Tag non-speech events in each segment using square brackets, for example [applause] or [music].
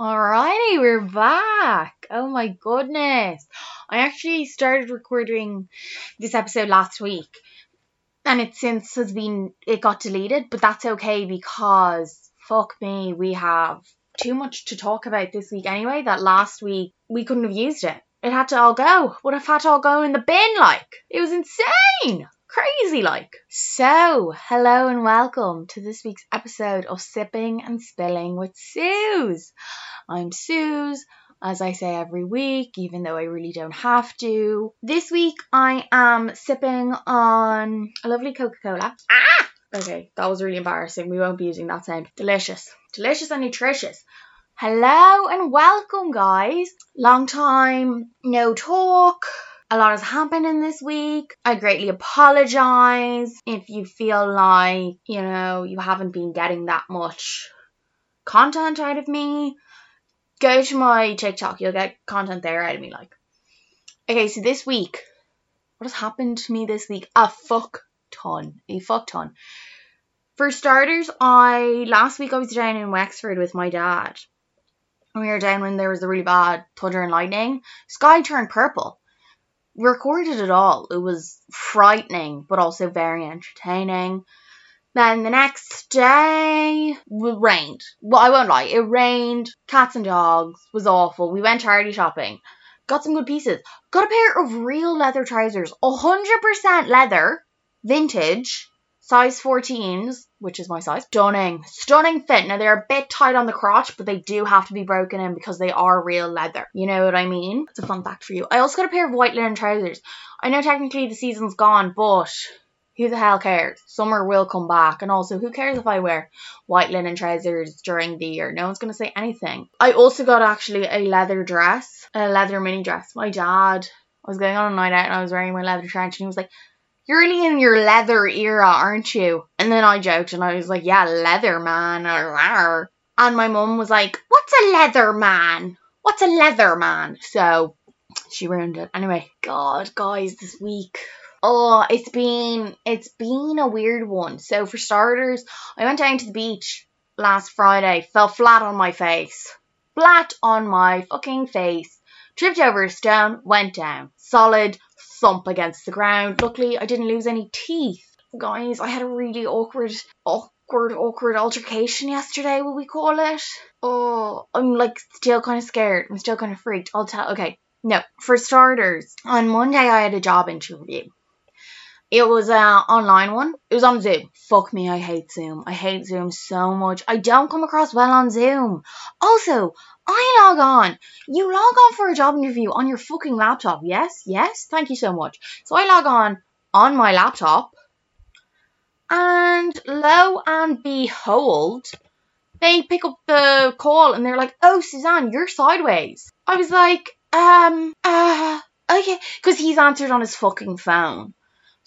Alrighty, we're back. Oh my goodness. I actually started recording this episode last week and it since has been it got deleted, but that's okay because fuck me, we have too much to talk about this week anyway that last week we couldn't have used it. It had to all go. Would have had to all go in the bin like. It was insane crazy like. So, hello and welcome to this week's episode of Sipping and Spilling with Suze. I'm Suze, as I say every week, even though I really don't have to. This week I am sipping on a lovely Coca Cola. Ah! Okay, that was really embarrassing. We won't be using that sound. Delicious. Delicious and nutritious. Hello and welcome, guys. Long time no talk. A lot has happened in this week. I greatly apologize if you feel like, you know, you haven't been getting that much content out of me. Go to my TikTok, you'll get content there out of me. Like, okay, so this week, what has happened to me this week? A fuck ton. A fuck ton. For starters, I last week I was down in Wexford with my dad. We were down when there was the really bad thunder and lightning. Sky turned purple recorded it all. It was frightening, but also very entertaining. Then the next day, it rained. Well, I won't lie, it rained. Cats and dogs was awful. We went charity shopping. Got some good pieces. Got a pair of real leather trousers. 100% leather. Vintage size 14s, which is my size. Stunning, stunning fit. Now they're a bit tight on the crotch, but they do have to be broken in because they are real leather. You know what I mean? It's a fun fact for you. I also got a pair of white linen trousers. I know technically the season's gone, but who the hell cares? Summer will come back. And also, who cares if I wear white linen trousers during the year? No one's going to say anything. I also got actually a leather dress, a leather mini dress. My dad I was going on a night out and I was wearing my leather trench and he was like, you're really in your leather era, aren't you? And then I joked and I was like, yeah, leather man. And my mum was like, what's a leather man? What's a leather man? So she ruined it. Anyway, God, guys, this week. Oh, it's been it's been a weird one. So for starters, I went down to the beach last Friday, fell flat on my face. Flat on my fucking face. Tripped over a stone, went down. Solid thump against the ground. Luckily, I didn't lose any teeth. Guys, I had a really awkward, awkward, awkward altercation yesterday, will we call it? Oh, I'm like still kind of scared. I'm still kind of freaked. I'll tell. Okay, no. For starters, on Monday I had a job interview. It was an online one. It was on Zoom. Fuck me, I hate Zoom. I hate Zoom so much. I don't come across well on Zoom. Also, I log on. You log on for a job interview on your fucking laptop. Yes, yes. Thank you so much. So I log on on my laptop, and lo and behold, they pick up the call and they're like, "Oh, Suzanne, you're sideways." I was like, um, uh, okay, because he's answered on his fucking phone.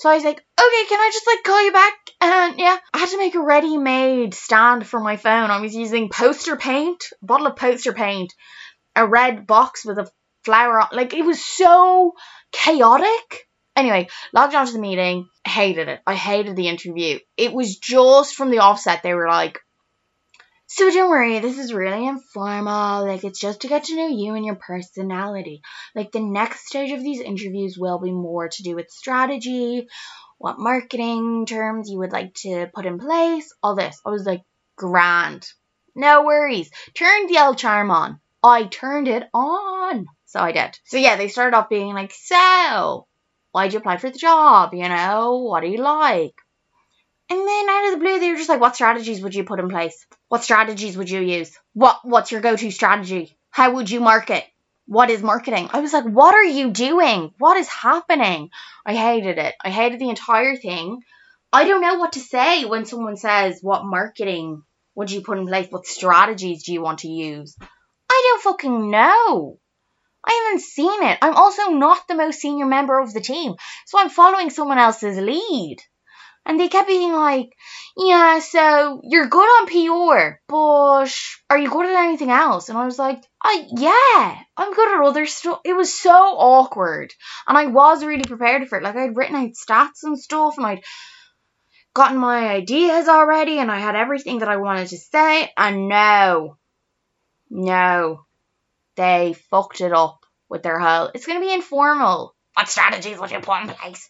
So I was like, okay, can I just like call you back? And yeah, I had to make a ready made stand for my phone. I was using poster paint, a bottle of poster paint, a red box with a flower on. Like it was so chaotic. Anyway, logged on to the meeting, hated it. I hated the interview. It was just from the offset, they were like, so don't worry, this is really informal. Like, it's just to get to know you and your personality. Like, the next stage of these interviews will be more to do with strategy, what marketing terms you would like to put in place, all this. I was like, grand. No worries. Turn the old charm on. I turned it on. So I did. So yeah, they started off being like, so, why'd you apply for the job? You know, what do you like? And then out of the blue, they were just like, "What strategies would you put in place? What strategies would you use? What What's your go-to strategy? How would you market? What is marketing?" I was like, "What are you doing? What is happening?" I hated it. I hated the entire thing. I don't know what to say when someone says, "What marketing would you put in place? What strategies do you want to use?" I don't fucking know. I haven't seen it. I'm also not the most senior member of the team, so I'm following someone else's lead. And they kept being like, yeah, so you're good on PR, but are you good at anything else? And I was like, I, yeah, I'm good at other stuff. It was so awkward. And I was really prepared for it. Like, I'd written out stats and stuff, and I'd gotten my ideas already, and I had everything that I wanted to say. And no, No. They fucked it up with their whole, it's going to be informal. What strategies would you put in place?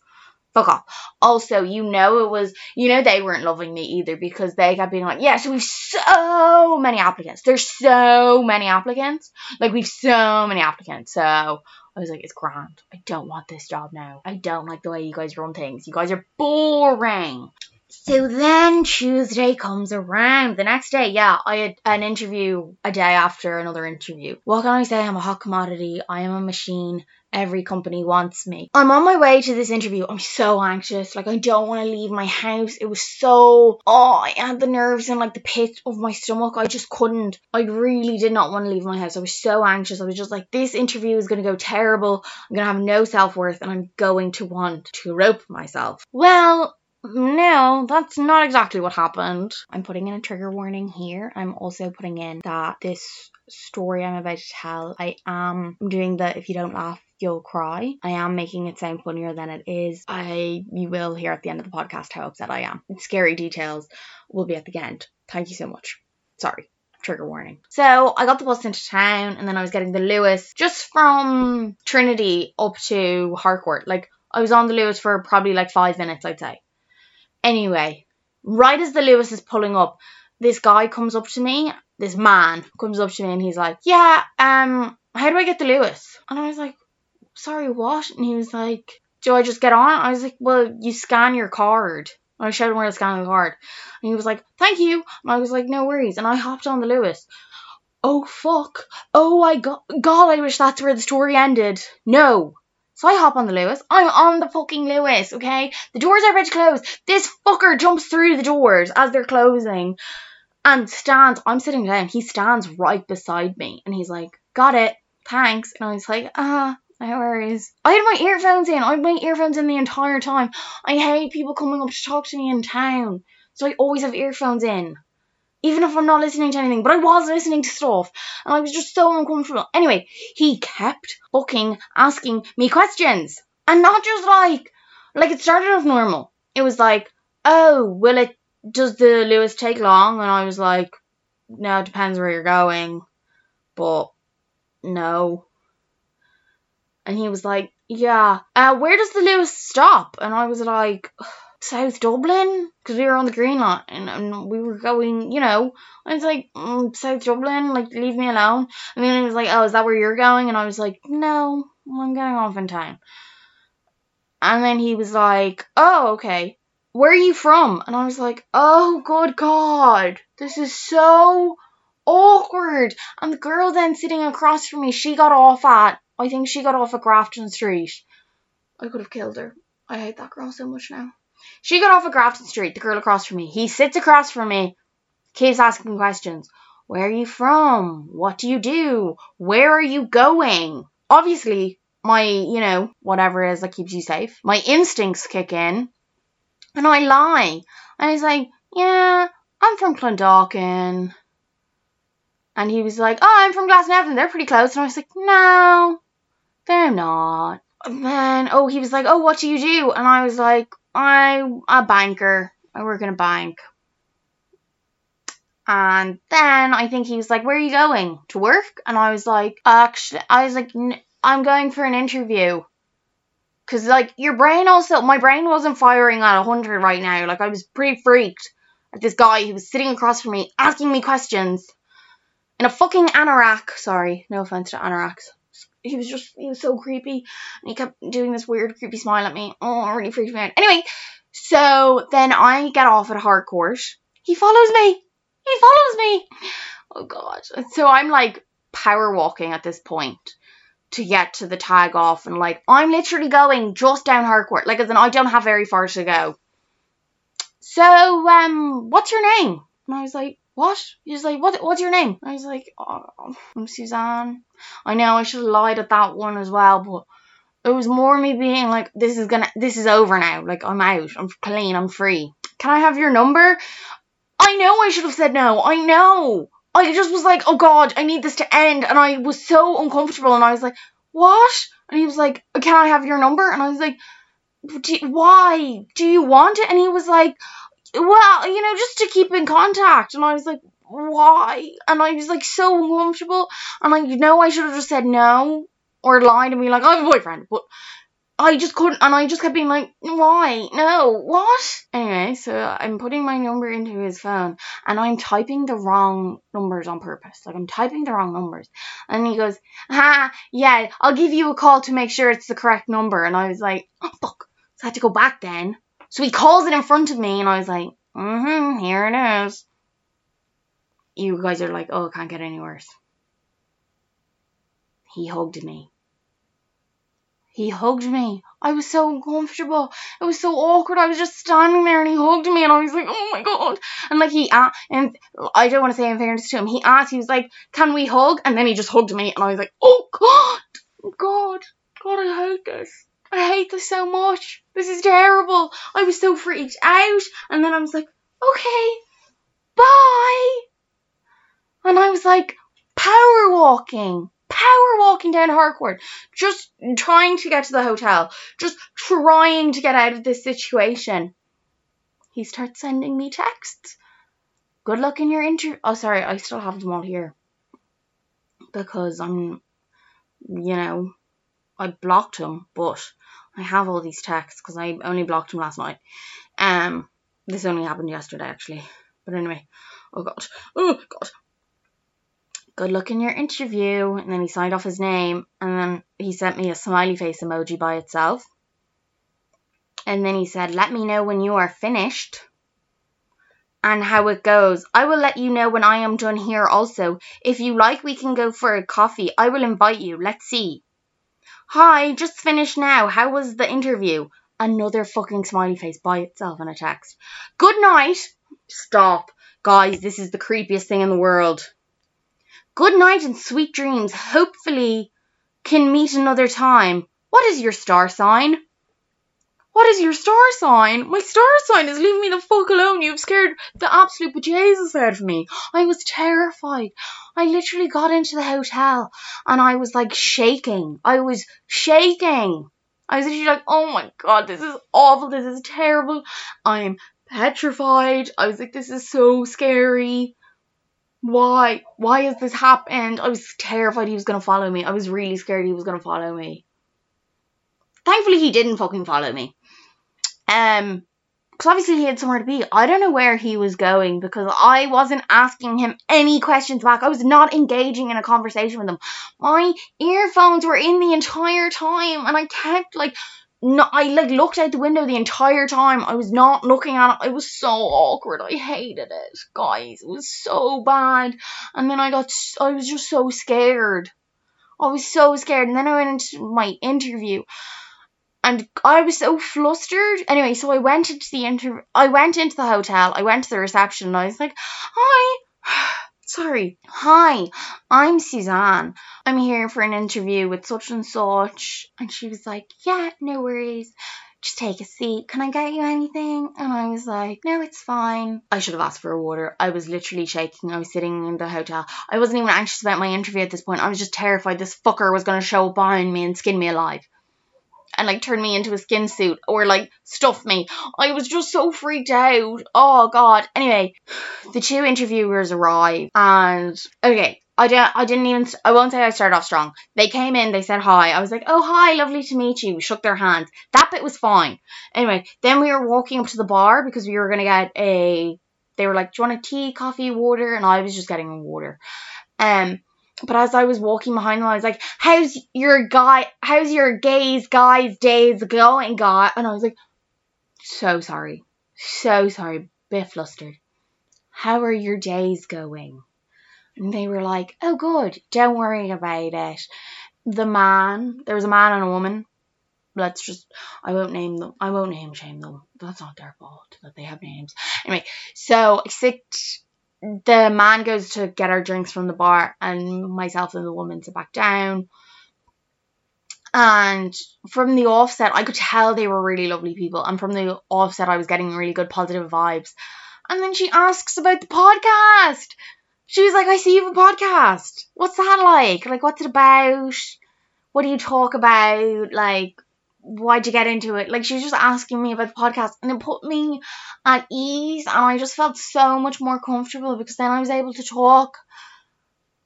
Fuck off. Also, you know it was, you know they weren't loving me either because they kept being like, yeah, so we've so many applicants. There's so many applicants. Like we've so many applicants. So I was like, it's grand. I don't want this job now. I don't like the way you guys run things. You guys are boring. So then Tuesday comes around. The next day, yeah, I had an interview a day after another interview. What can I say? I'm a hot commodity. I am a machine. Every company wants me. I'm on my way to this interview. I'm so anxious. Like, I don't want to leave my house. It was so, oh, I had the nerves in like the pit of my stomach. I just couldn't. I really did not want to leave my house. I was so anxious. I was just like, this interview is going to go terrible. I'm going to have no self worth and I'm going to want to rope myself. Well, no, that's not exactly what happened. I'm putting in a trigger warning here. I'm also putting in that this story I'm about to tell, I am doing the if you don't laugh, you'll cry. I am making it sound funnier than it is. I you will hear at the end of the podcast how upset I am. Scary details will be at the end. Thank you so much. Sorry. Trigger warning. So I got the bus into town and then I was getting the Luas just from Trinity up to Harcourt. Like I was on the Luas for probably like five minutes, I'd say. Anyway, right as the Luas is pulling up, this guy comes up to me, this man comes up to me and he's like, Yeah, um, how do I get the Luas? And I was like, Sorry, what? And he was like, Do I just get on? I was like, Well, you scan your card. And I showed him where to scan the card. And he was like, Thank you. And I was like, No worries. And I hopped on the Luas. Oh fuck. Oh I got God, I wish that's where the story ended. No. So I hop on the Luas. I'm on the fucking Luas, okay? The doors are about to close. This fucker jumps through the doors as they're closing and stands. I'm sitting down. He stands right beside me and he's like, Got it. Thanks. And I was like, Ah, no worries. I had my earphones in. I had my earphones in the entire time. I hate people coming up to talk to me in town. So I always have earphones in even if I'm not listening to anything, but I was listening to stuff and I was just so uncomfortable. Anyway, he kept fucking asking me questions and not just like, like it started off normal. It was like, oh, will it, does the Luas take long? And I was like, no, it depends where you're going, but no. And he was like, yeah, uh, where does the Luas stop? And I was like, South Dublin because we were on the Green Line and, and we were going, you know. I was like, mm, South Dublin, like leave me alone. And then he was like, oh, is that where you're going? And I was like, no, I'm going off in time. And then he was like, oh, okay. Where are you from? And I was like, oh, good God, this is so awkward. And the girl then sitting across from me, she got off at, I think she got off at Grafton Street. I could have killed her. I hate that girl so much now. She got off at Grafton Street, the girl across from me. He sits across from me, keeps asking questions. Where are you from? What do you do? Where are you going? Obviously, my, you know, whatever it is that keeps you safe, my instincts kick in and I lie. And he's like, Yeah, I'm from Clondalkin. And he was like, Oh, I'm from Glasnevin. They're pretty close. And I was like, No, they're not. Then, oh, he was like, Oh, what do you do? And I was like, I'm a banker. I work in a bank. And then I think he was like, Where are you going? To work? And I was like, Actually, I was like, I'm going for an interview. Because, like, your brain also, my brain wasn't firing at 100 right now. Like, I was pretty freaked at this guy who was sitting across from me asking me questions in a fucking anorak. Sorry, no offense to anoraks. He was just, he was so creepy. And he kept doing this weird, creepy smile at me. Oh, it really freaked me out. Anyway, so then I get off at Harcourt. He follows me. He follows me. Oh, God. So I'm like power walking at this point to get to the tag off and like I'm literally going just down Harcourt. Like as in I don't have very far to go. So um what's your name? And I was like, What? He's like, What what's your name? I was like, Oh, I'm Suzanne. I know I should have lied at that one as well, but it was more me being like, This is gonna this is over now. Like I'm out. I'm clean, I'm free. Can I have your number? I know I should have said no. I know. I just was like, oh God, I need this to end. And I was so uncomfortable. And I was like, what? And he was like, can I have your number? And I was like, why? Do you want it? And he was like, well, you know, just to keep in contact. And I was like, why? And I was like so uncomfortable. And like, you know, I should have just said no or lied and be like, I have a boyfriend. But I just couldn't, and I just kept being like, why? No, what? Anyway, so I'm putting my number into his phone and I'm typing the wrong numbers on purpose. Like, I'm typing the wrong numbers. And he goes, ha, yeah, I'll give you a call to make sure it's the correct number. And I was like, oh, fuck. So I had to go back then. So he calls it in front of me and I was like, mm hmm, here it is. You guys are like, oh, it can't get any worse. He hugged me. He hugged me. I was so uncomfortable. It was so awkward. I was just standing there and he hugged me and I was like, oh my god. And like he, uh, and I don't want to say in fairness to him, he asked, he was like, can we hug? And then he just hugged me and I was like, oh god, god, god, I hate this. I hate this so much. This is terrible. I was so freaked out. And then I was like, okay, bye. And I was like, power walking power walking down Harcourt, just trying to get to the hotel, just trying to get out of this situation. He starts sending me texts. Good luck in your interview. Oh, sorry, I still have them all here. Because I'm, you know, I blocked him, but I have all these texts because I only blocked him last night. Um, this only happened yesterday, actually. But anyway, oh god, oh god, good luck in your interview. And then he signed off his name. And then he sent me a smiley face emoji by itself. And then he said, Let me know when you are finished and how it goes. I will let you know when I am done here also. If you like, we can go for a coffee. I will invite you. Let's see. Hi, just finished now. How was the interview? Another fucking smiley face by itself in a text. Good night. Stop. Guys, this is the creepiest thing in the world. Good night and sweet dreams. Hopefully, can meet another time. What is your star sign? What is your star sign? My star sign is leaving me the fuck alone. You've scared the absolute bejesus out of me. I was terrified. I literally got into the hotel and I was like shaking. I was shaking. I was literally like, oh my god, this is awful. This is terrible. I'm petrified. I was like, this is so scary why? Why has this happened? I was terrified he was gonna follow me. I was really scared he was gonna follow me. Thankfully, he didn't fucking follow me. Um, because obviously he had somewhere to be. I don't know where he was going because I wasn't asking him any questions back. I was not engaging in a conversation with him. My earphones were in the entire time, and I kept like no, I like looked out the window the entire time. I was not looking at it. It was so awkward. I hated it, guys. It was so bad. And then I got, I was just so scared. I was so scared. And then I went into my interview, and I was so flustered. Anyway, so I went into the interview. I went into the hotel. I went to the reception, and I was like, "Hi." [sighs] Sorry. Hi, I'm Suzanne. I'm here for an interview with such and such. And she was like, Yeah, no worries. Just take a seat. Can I get you anything? And I was like, No, it's fine. I should have asked for a water. I was literally shaking. I was sitting in the hotel. I wasn't even anxious about my interview at this point. I was just terrified this fucker was to show up behind me and skin me alive and like turn me into a skin suit or like stuff me. I was just so freaked out. Oh god. Anyway, the two interviewers arrived and okay. I didn't, I didn't even, I won't say I started off strong. They came in, they said hi. I was like, oh, hi, lovely to meet you. We shook their hands. That bit was fine. Anyway, then we were walking up to the bar because we were going to get a, they were like, do you want a tea, coffee, water? And I was just getting water. Um, but as I was walking behind them, I was like, "How's your guy? How's your gays, guys, days going, guy?" And I was like, "So sorry, so sorry, bit flustered. How are your days going?" And they were like, "Oh, good. Don't worry about it." The man, there was a man and a woman. Let's just, I won't name them. I won't name shame them. That's not their fault that they have names. Anyway, so I sit the man goes to get our drinks from the bar, and myself and the woman sit back down. And from the offset, I could tell they were really lovely people. And from the offset, I was getting really good positive vibes. And then she asks about the podcast. She was like, I see you have a podcast. What's that like? Like, what's it about? What do you talk about? Like, why'd you get into it? Like she was just asking me about the podcast and it put me at ease and I just felt so much more comfortable because then I was able to talk.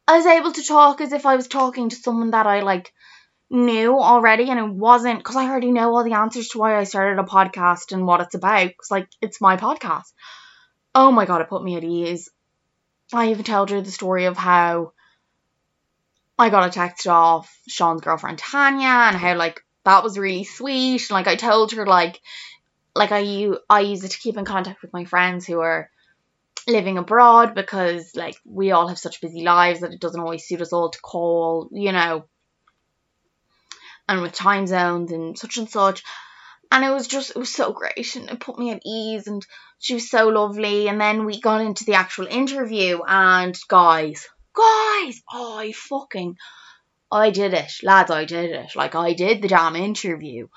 I was able to talk as if I was talking to someone that I like knew already and it wasn't because I already know all the answers to why I started a podcast and what it's about because like it's my podcast. Oh my god, it put me at ease. I even told her the story of how I got a text off Sean's girlfriend Tanya and how like that was really sweet. Like I told her like like I I use it to keep in contact with my friends who are living abroad because like we all have such busy lives that it doesn't always suit us all to call, you know, and with time zones and such and such. And it was just, it was so great and it put me at ease and she was so lovely. And then we got into the actual interview and guys, guys, I fucking, I did it. Lads, I did it. Like, I did the damn interview.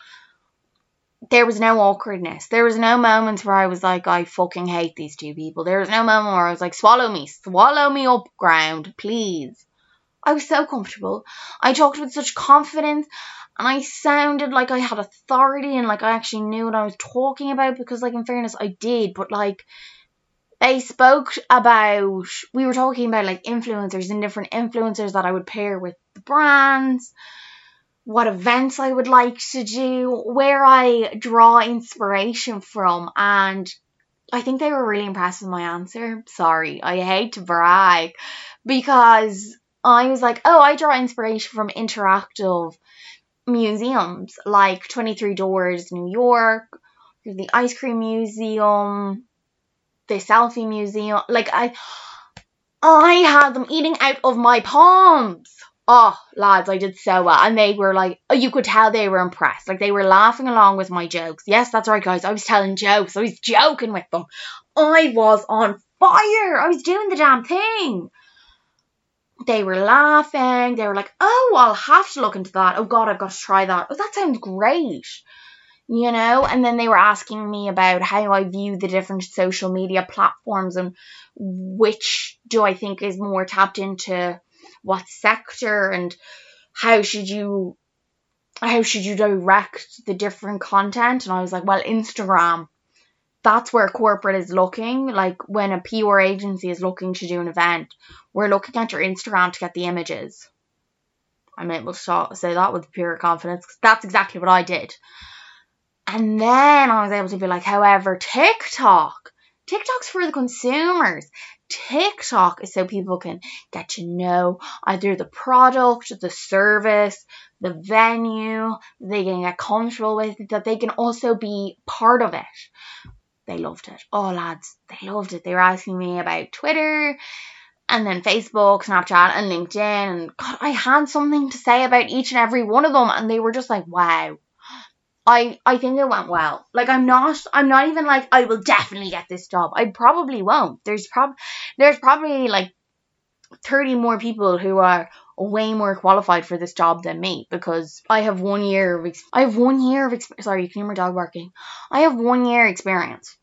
There was no awkwardness. There was no moments where I was like, I fucking hate these two people. There was no moment where I was like, swallow me, swallow me up, ground, please. I was so comfortable. I talked with such confidence and I sounded like I had authority and like I actually knew what I was talking about because, like, in fairness, I did, but like, they spoke about, we were talking about like influencers and different influencers that I would pair with the brands, what events I would like to do, where I draw inspiration from, and I think they were really impressed with my answer. Sorry, I hate to brag because I was like, oh, I draw inspiration from interactive museums like 23 Doors New York, the Ice Cream Museum, the Selfie Museum. Like I I had them eating out of my palms. Oh, lads, I did so well. And they were like, oh, you could tell they were impressed. Like, they were laughing along with my jokes. Yes, that's right, guys. I was telling jokes. I was joking with them. I was on fire. I was doing the damn thing they were laughing. They were like, oh, I'll have to look into that. Oh, God, I've got to try that. Oh, that sounds great. You know, and then they were asking me about how I view the different social media platforms and which do I think is more tapped into what sector and how should you how should you direct the different content and I was like well Instagram that's where corporate is looking. Like when a PR agency is looking to do an event, we're looking at your Instagram to get the images. I'm able to say that with pure confidence that's exactly what I did. And then I was able to be like, however, TikTok, TikTok's for the consumers. TikTok is so people can get to know either the product, the service, the venue, they can get comfortable with it, that they can also be part of it they loved it. Oh, lads, they loved it. They were asking me about Twitter and then Facebook, Snapchat, and LinkedIn. And God, I had something to say about each and every one of them, and they were just like, wow. I, I think it went well. Like I'm not I'm not even like I will definitely get this job. I probably won't. There's prob there's probably like 30 more people who are way more qualified for this job than me because I have one year of ex- I have one year of experience. Sorry, you can hear my dog barking. I have one year experience.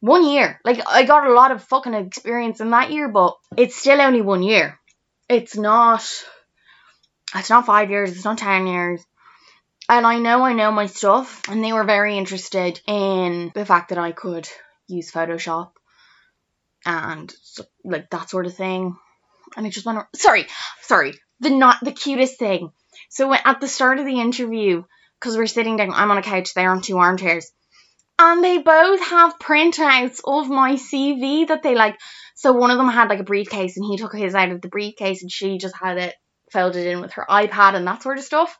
One year. Like I got a lot of fucking experience in that year, but it's still only one year. It's not. It's not five years. It's not ten years. And I know I know my stuff, and they were very interested in the fact that I could use Photoshop and like that sort of thing. And I just went, sorry, sorry, the not the cutest thing. So at the start of the interview, because we're sitting down, I'm on a couch, they're on two armchairs, and they both have printouts of my CV that they like. So one of them had like a briefcase, and he took his out of the briefcase, and she just had it folded in with her iPad and that sort of stuff.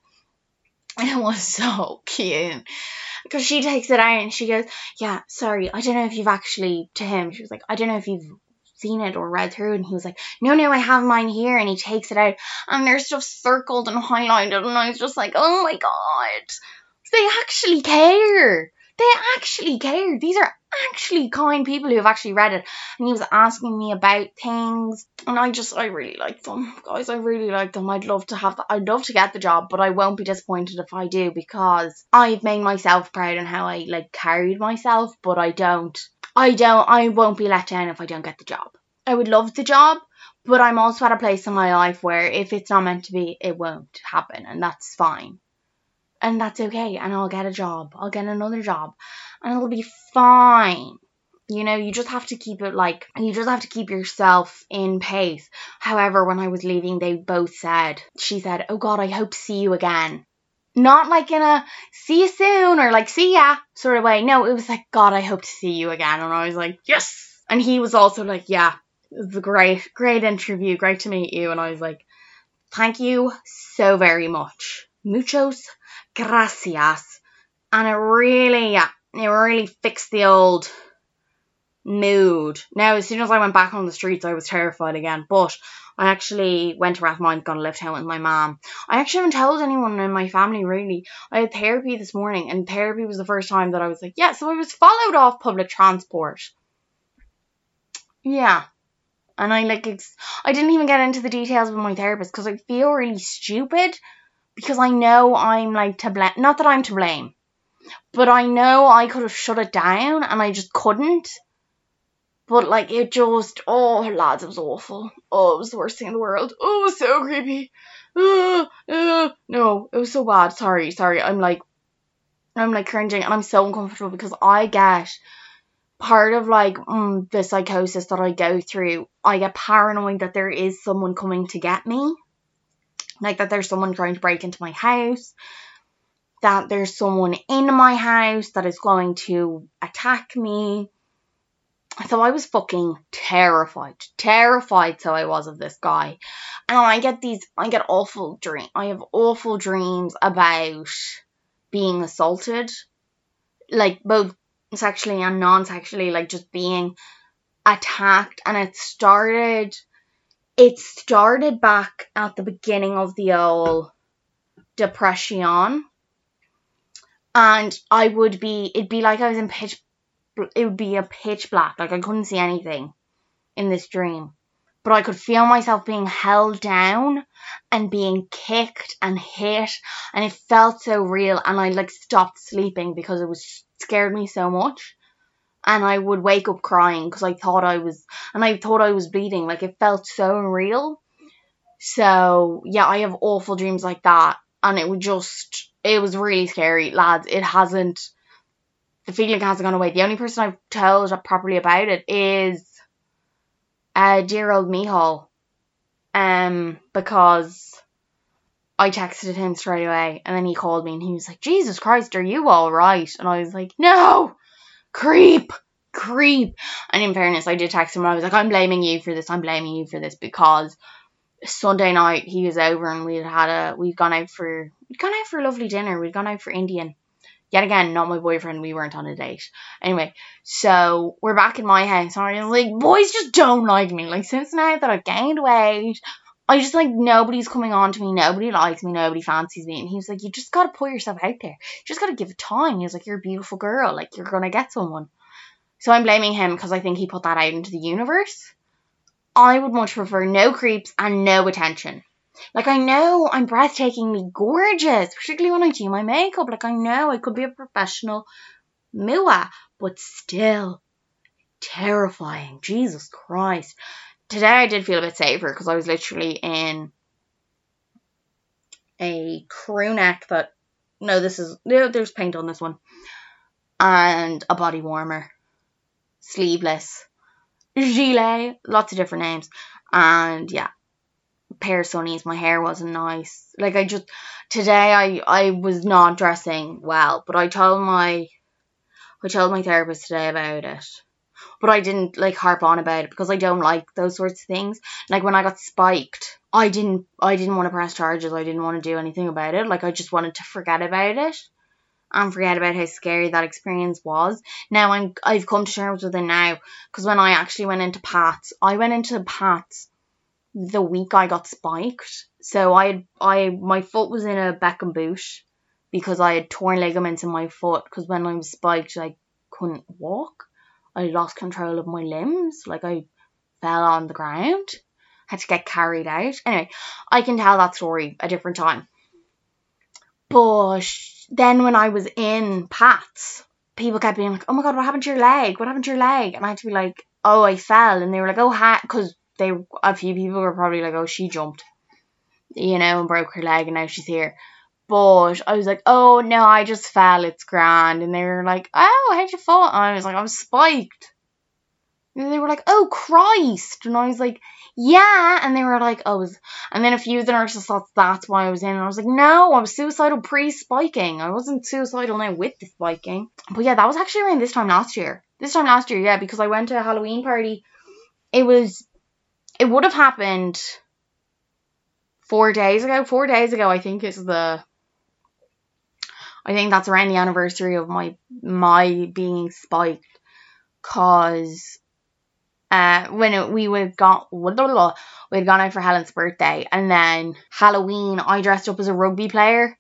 And it was so cute. Because she takes it out and she goes, Yeah, sorry, I don't know if you've actually, to him, she was like, I don't know if you've seen it or read through and he was like, No, no, I have mine here and he takes it out and there's stuff circled and highlighted and I was just like, Oh my god. They actually care. They actually care. These are actually kind people who have actually read it. And he was asking me about things. And I just I really like them. Guys, I really like them. I'd love to have the, I'd love to get the job, but I won't be disappointed if I do because I've made myself proud and how I like carried myself, but I don't I don't I won't be let down if I don't get the job. I would love the job, but I'm also at a place in my life where if it's not meant to be, it won't happen, and that's fine. And that's okay. And I'll get a job. I'll get another job, and it'll be fine. You know, you just have to keep it like, you just have to keep yourself in pace. However, when I was leaving, they both said, she said, Oh God, I hope to see you again. Not like in a see you soon or like see ya sort of way. No, it was like, God, I hope to see you again. And I was like, Yes. And he was also like, Yeah, was a great, great interview. Great to meet you. And I was like, Thank you so very much. Muchos gracias. And it really, yeah, it really fixed the old mood. Now, as soon as I went back on the streets, I was terrified again. But I actually went to Rathmines, got a lift home with my mom. I actually haven't told anyone in my family really. I had therapy this morning, and therapy was the first time that I was like, yeah, so I was followed off public transport. Yeah. And I like, ex- I didn't even get into the details with my therapist because I feel really stupid because I know I'm like to blame. Not that I'm to blame, but I know I could have shut it down and I just couldn't. But like it just, oh lads, it was awful. Oh, it was the worst thing in the world. Oh, it was so creepy. Uh, uh, no, it was so bad. Sorry, sorry. I'm like, I'm like cringing and I'm so uncomfortable because I get part of like mm, the psychosis that I go through. I get paranoid that there is someone coming to get me, like that there's someone trying to break into my house. That there's someone in my house that is going to attack me so I was fucking terrified, terrified. So I was of this guy, and I get these, I get awful dream. I have awful dreams about being assaulted, like both sexually and non-sexually, like just being attacked. And it started, it started back at the beginning of the old depression. And I would be, it'd be like I was in pitch it would be a pitch black. Like I couldn't see anything in this dream. But I could feel myself being held down and being kicked and hit and it felt so real and I like stopped sleeping because it was scared me so much. And I would wake up crying because I thought I was and I thought I was bleeding. Like it felt so real. So yeah, I have awful dreams like that. And it would just it was really scary, lads. It hasn't the feeling hasn't gone away. The only person I've told properly about it is uh, dear old Mihal. Um, because I texted him straight away and then he called me and he was like, Jesus Christ, are you alright? And I was like, No! Creep! Creep! And in fairness, I did text him and I was like, I'm blaming you for this, I'm blaming you for this because Sunday night he was over and we'd had a we'd gone out for we'd gone out for a lovely dinner, we'd gone out for Indian Yet again, not my boyfriend. We weren't on a date. Anyway, so we're back in my house. And I'm like, boys just don't like me. Like, since now that I've gained weight, I just like nobody's coming on to me. Nobody likes me. Nobody fancies me. And he was like, you just gotta put yourself out there. You just gotta give it time. He was like, you're a beautiful girl. Like, you're gonna get someone. So I'm blaming him because I think he put that out into the universe. I would much prefer no creeps and no attention. Like I know I'm breathtakingly gorgeous, particularly when I do my makeup. Like I know I could be a professional mua, but still terrifying. Jesus Christ. Today I did feel a bit safer because I was literally in a crew neck that no, this is no, there's paint on this one. And a body warmer. Sleeveless. Gilet, lots of different names. And yeah, pair of sunnies. My hair wasn't nice. Like I just today I I was not dressing well, but I told my I told my therapist today about it. But I didn't like harp on about it because I don't like those sorts of things. Like when I got spiked, I didn't I didn't want to press charges. I didn't want to do anything about it. Like I just wanted to forget about it and forget about how scary that experience was. Now I'm I've come to terms with it now because when I actually went into Pat's, I went into Pat's the week I got spiked. So I I my foot was in a Beckham boot because I had torn ligaments in my foot because when I was spiked I couldn't walk. I lost control of my limbs, like I fell on the ground, had to get carried out. Anyway, I can tell that story a different time. But then when I was in Pat's, people kept being like, "Oh my god, what happened to your leg? What happened to your leg?" And I had to be like, "Oh, I fell," and they were like, "Oh, ha," because they a few people were probably like, oh, she jumped, you know, and broke her leg, and now she's here. But I was like, oh no, I just fell. It's grand. And they were like, oh, how'd you fall? And I was like, I was spiked. And they were like, oh Christ. And I was like, yeah. And they were like, oh, was... and then a few of the nurses thought that's why I was in. And I was like, no, I was suicidal pre spiking. I wasn't suicidal now with the spiking. But yeah, that was actually around this time last year. This time last year, yeah, because I went to a Halloween party. It was, it would have happened four days ago. Four days ago, I think is the I think that's around the anniversary of my my being spiked, cause uh, when it, we would got [laughs] we had gone out for Helen's birthday, and then Halloween I dressed up as a rugby player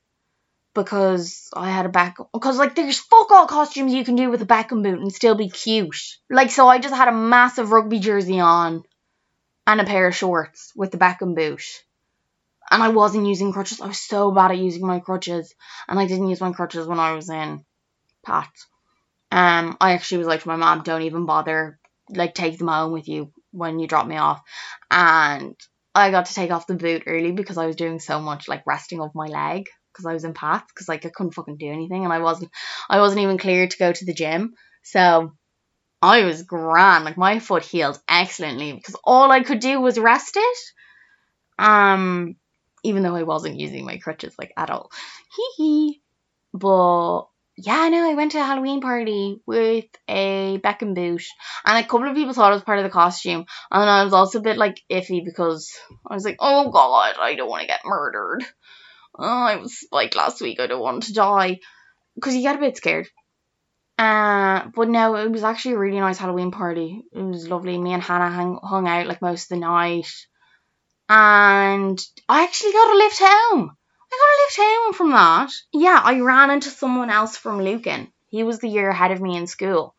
because I had a back because like there's fuck all costumes you can do with a Beckham boot and still be cute. Like so I just had a massive rugby jersey on and a pair of shorts with the Beckham boot and I wasn't using crutches. I was so bad at using my crutches, and I didn't use my crutches when I was in Pat. Um, I actually was like to my mom, "Don't even bother, like take them home with you when you drop me off." And I got to take off the boot early because I was doing so much like resting of my leg because I was in Pat because like I couldn't fucking do anything and I wasn't I wasn't even cleared to go to the gym. So I was grand. Like my foot healed excellently because all I could do was rest it. Um, even though I wasn't using my crutches like at all. Hee hee. But yeah, no, I went to a Halloween party with a Beckham boot, and a couple of people thought it was part of the costume, and I was also a bit like iffy because I was like, oh god, I don't want to get murdered. Oh, I was like last week, I don't want to die, because you get a bit scared. Uh, but no, it was actually a really nice Halloween party. It was lovely. Me and Hannah hung, hung out like most of the night and I actually got a lift home. I got a lift home from that. Yeah, I ran into someone else from Lucan. He was the year ahead of me in school.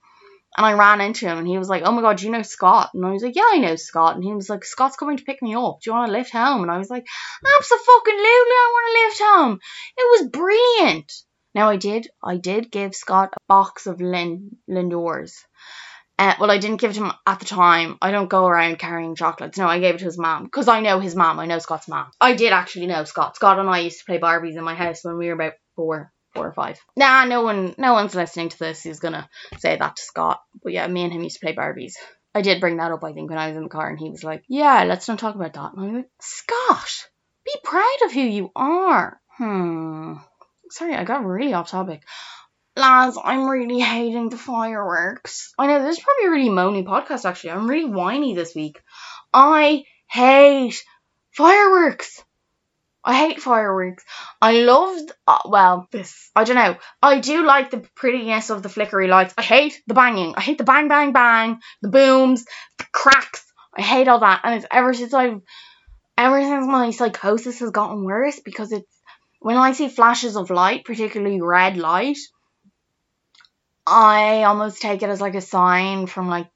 And I ran into him and he was like, Oh my god, do you know Scott? And I was like, Yeah, I know Scott. And he was like, Scott's coming to pick me up. Do you want to lift home? And I was like, Absolutely, I want to lift home. It was brilliant. Now I did, I did give Scott a box of Lin Lindors. Uh, well, I didn't give it to him at the time. I don't go around carrying chocolates. No, I gave it to his mom because I know his mom. I know Scott's mom. I did actually know Scott. Scott and I used to play Barbies in my house when we were about four, four or five. Nah, no one, no one's listening to this who's gonna say that to Scott. But yeah, me and him used to play Barbies. I did bring that up, I think, when I was in the car, and he was like, "Yeah, let's not talk about that." And I'm like, "Scott, be proud of who you are." Hmm. Sorry, I got really off topic. Lads, I'm really hating the fireworks. I know this is probably a really moany podcast actually. I'm really whiny this week. I hate fireworks. I hate fireworks. I loved, uh, well, this, I don't know. I do like the prettiness of the flickery lights. I hate the banging. I hate the bang, bang, bang, the booms, the cracks. I hate all that. And it's ever since I've, ever since my psychosis has gotten worse because it's, when I see flashes of light, particularly red light, I almost take it as like a sign from like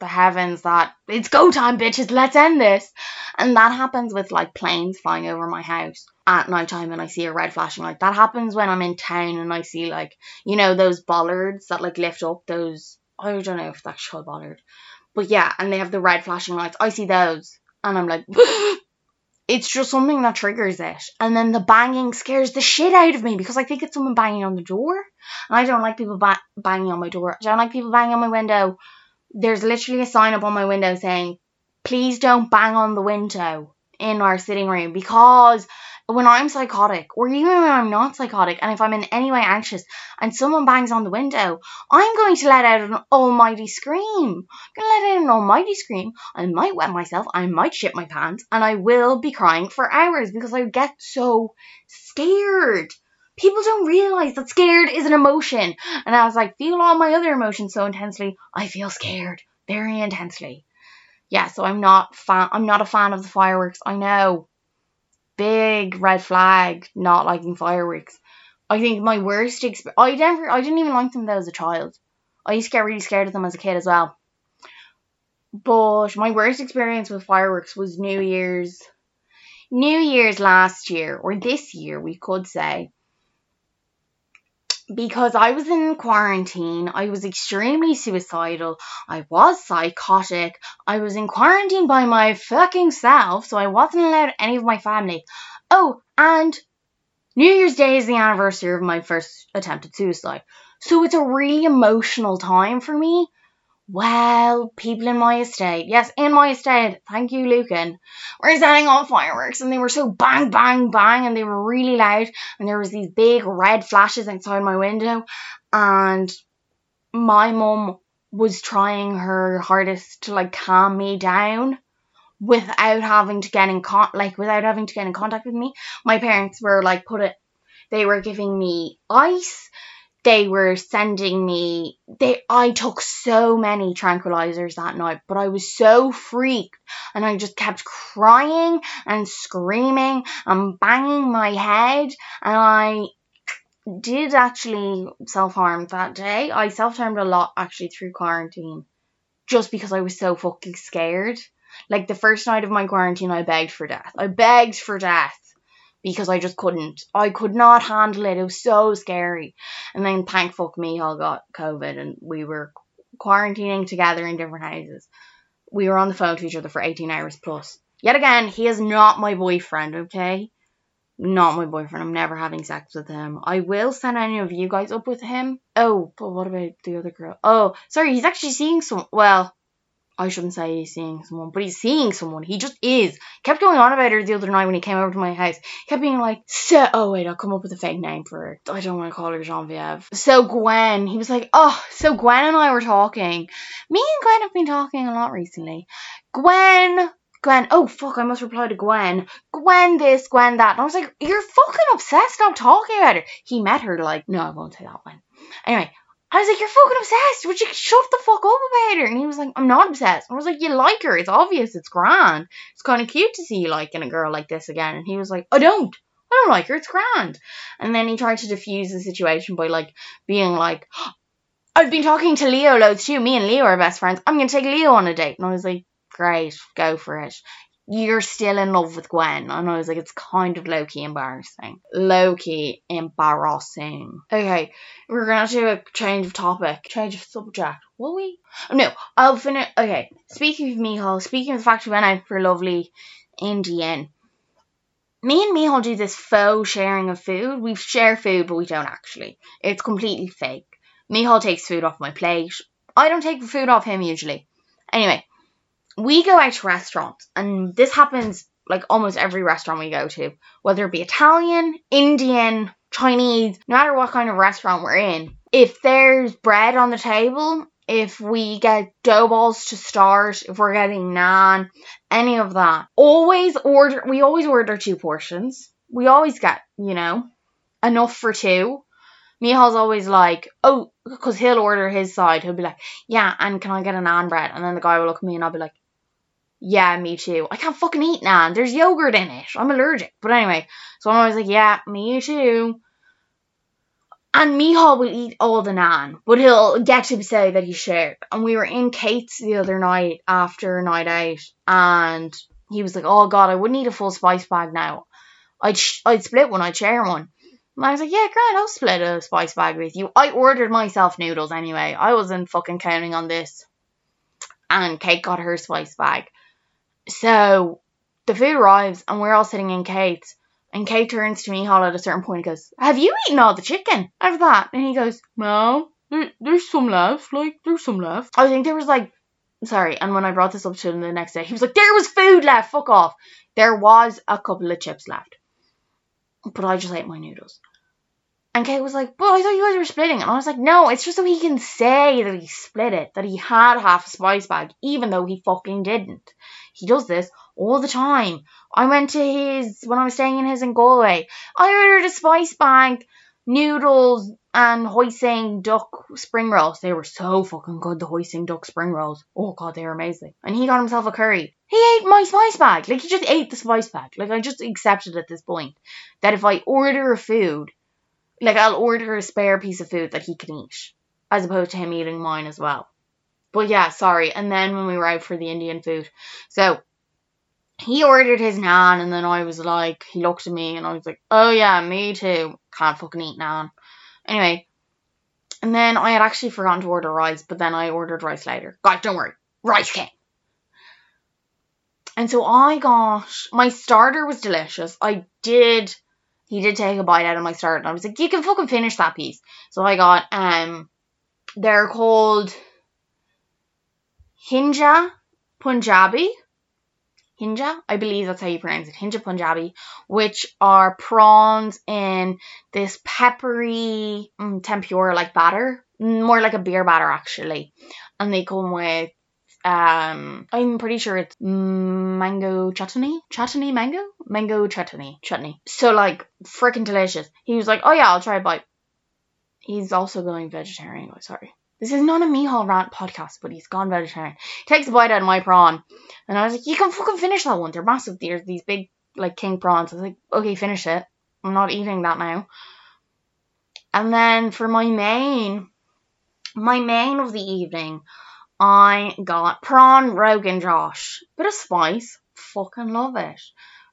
the heavens that it's go time, bitches, let's end this. And that happens with like planes flying over my house at night time and I see a red flashing light. That happens when I'm in town and I see like, you know, those bollards that like lift up those I don't know if that's called bollard. But yeah, and they have the red flashing lights. I see those and I'm like [gasps] it's just something that triggers it. And then the banging scares the shit out of me because I think it's someone banging on the door. And I don't like people ba- banging on my door. I don't like people banging on my window. There's literally a sign up on my window saying, please don't bang on the window in our sitting room because when I'm psychotic, or even when I'm not psychotic, and if I'm in any way anxious and someone bangs on the window, I'm going to let out an almighty scream. I'm going to let out an almighty scream. I might wet myself, I might shit my pants, and I will be crying for hours because I get so scared. People don't realize that scared is an emotion. And as I feel all my other emotions so intensely, I feel scared very intensely. Yeah, so I'm not fan I'm not a fan of the fireworks. I know big red flag not liking fireworks. I think my worst experience, I never, I didn't even like them though as a child. I used to get really scared of them as a kid as well. But my worst experience with fireworks was New Year's, New Year's last year, or this year, we could say. Because I was in quarantine, I was extremely suicidal, I was psychotic, I was in quarantine by my fucking self, so I wasn't allowed any of my family. Oh, and New Year's Day is the anniversary of my first attempt at suicide. So it's a really emotional time for me. Well, people in my estate, yes, in my estate, thank you, Lucan, were setting off fireworks and they were so bang, bang, bang and they were really loud and there was these big red flashes outside my window and my mum was trying her hardest to like calm me down without having to get in con like without having to get in contact with me. My parents were like put it they were giving me ice they were sending me they I took so many tranquilizers that night, but I was so freaked and I just kept crying and screaming and banging my head and I did actually self-harm that day. I self-harmed a lot actually through quarantine just because I was so fucking scared. Like the first night of my quarantine I begged for death. I begged for death because I just couldn't. I could not handle it. It was so scary. And then thank fuck me, all got COVID and we were quarantining together in different houses. We were on the phone to each other for 18 hours plus. Yet again, he is not my boyfriend, okay? Not my boyfriend. I'm never having sex with him. I will send any of you guys up with him. Oh, but what about the other girl? Oh, sorry, he's actually seeing some. Well, I shouldn't say seeing someone, but he's seeing someone. He just is. Kept going on about her the other night when he came over to my house. Kept being like, so, oh wait, I'll come up with a fake name for her. I don't want to call her Genevieve. So Gwen, he was like, oh, so Gwen and I were talking. Me and Gwen have been talking a lot recently. Gwen, Gwen, oh fuck, I must reply to Gwen. Gwen this, Gwen that. And I was like, you're fucking obsessed. Stop talking about her. He met her like, no, I won't say that one. Anyway, I was like, you're fucking obsessed. Would you shut the fuck up about her? And he was like, I'm not obsessed. I was like, you like her. It's obvious. It's grand. It's kind of cute to see you liking a girl like this again. And he was like, I don't. I don't like her. It's grand. And then he tried to diffuse the situation by like being like, [gasps] I've been talking to Leo loads too. Me and Leo are best friends. I'm going to take Leo on a date. And I was like, great, go for it you're still in love with Gwen. And I was like, it's kind of low key embarrassing. Low key embarrassing. Okay, we're gonna do a change of topic, change of subject. Will we? No, I'll finish. Okay, speaking of Michal, speaking of the fact we went out for a lovely Indian. Me and Michal do this faux sharing of food. We share food, but we don't actually. It's completely fake. Michal takes food off my plate. I don't take food off him usually. Anyway, we go out to restaurants, and this happens like almost every restaurant we go to, whether it be Italian, Indian, Chinese, no matter what kind of restaurant we're in. If there's bread on the table, if we get dough balls to start, if we're getting naan, any of that, always order, we always order two portions. We always get, you know, enough for two. Michal's always like, oh, because he'll order his side. He'll be like, yeah, and can I get a naan bread? And then the guy will look at me and I'll be like, yeah, me too. I can't fucking eat naan. There's yogurt in it. I'm allergic. But anyway, so I'm always like, yeah, me too. And Michal will eat all the naan, but he'll get to say that he shared. And we were in Kate's the other night after a night out, and he was like, "Oh God, I wouldn't eat a full spice bag now. I'd sh- I'd split one. I'd share one." And I was like, "Yeah, great. I'll split a spice bag with you." I ordered myself noodles anyway. I wasn't fucking counting on this. And Kate got her spice bag. So the food arrives and we're all sitting in Kate's. And Kate turns to me, Hall, at a certain point and goes, Have you eaten all the chicken of that? And he goes, No, there, there's some left. Like, there's some left. I think there was like, sorry. And when I brought this up to him the next day, he was like, There was food left. Fuck off. There was a couple of chips left. But I just ate my noodles. And Kate was like, Well, I thought you guys were splitting. And I was like, No, it's just so he can say that he split it, that he had half a spice bag, even though he fucking didn't. He does this all the time. I went to his when I was staying in his in Galway. I ordered a spice bag, noodles, and hoisin duck spring rolls. They were so fucking good, the hoisin duck spring rolls. Oh god, they were amazing. And he got himself a curry. He ate my spice bag. Like he just ate the spice bag. Like I just accepted at this point that if I order a food, like I'll order a spare piece of food that he can eat, as opposed to him eating mine as well. But yeah, sorry. And then when we were out for the Indian food, so he ordered his naan, and then I was like, he looked at me, and I was like, oh yeah, me too. Can't fucking eat naan. Anyway, and then I had actually forgotten to order rice, but then I ordered rice later. Guys, don't worry, rice came. And so I got my starter was delicious. I did he did take a bite out of my start, and I was like, you can fucking finish that piece. So I got um, they're called Hinja Punjabi. Hinja, I believe that's how you pronounce it, Hinja Punjabi, which are prawns in this peppery mm, tempura like batter, more like a beer batter actually, and they come with um I'm pretty sure it's mango chutney, chutney mango, mango chutney, chutney. So like freaking delicious. He was like, oh yeah, I'll try a bite. He's also going vegetarian. Oh, sorry. This is not a Mihal rant podcast, but he's gone vegetarian. Takes a bite out of my prawn, and I was like, you can fucking finish that one. They're massive. There's these big like king prawns. I was like, okay, finish it. I'm not eating that now. And then for my main, my main of the evening I got prawn Rogan Josh. Bit of spice. Fucking love it.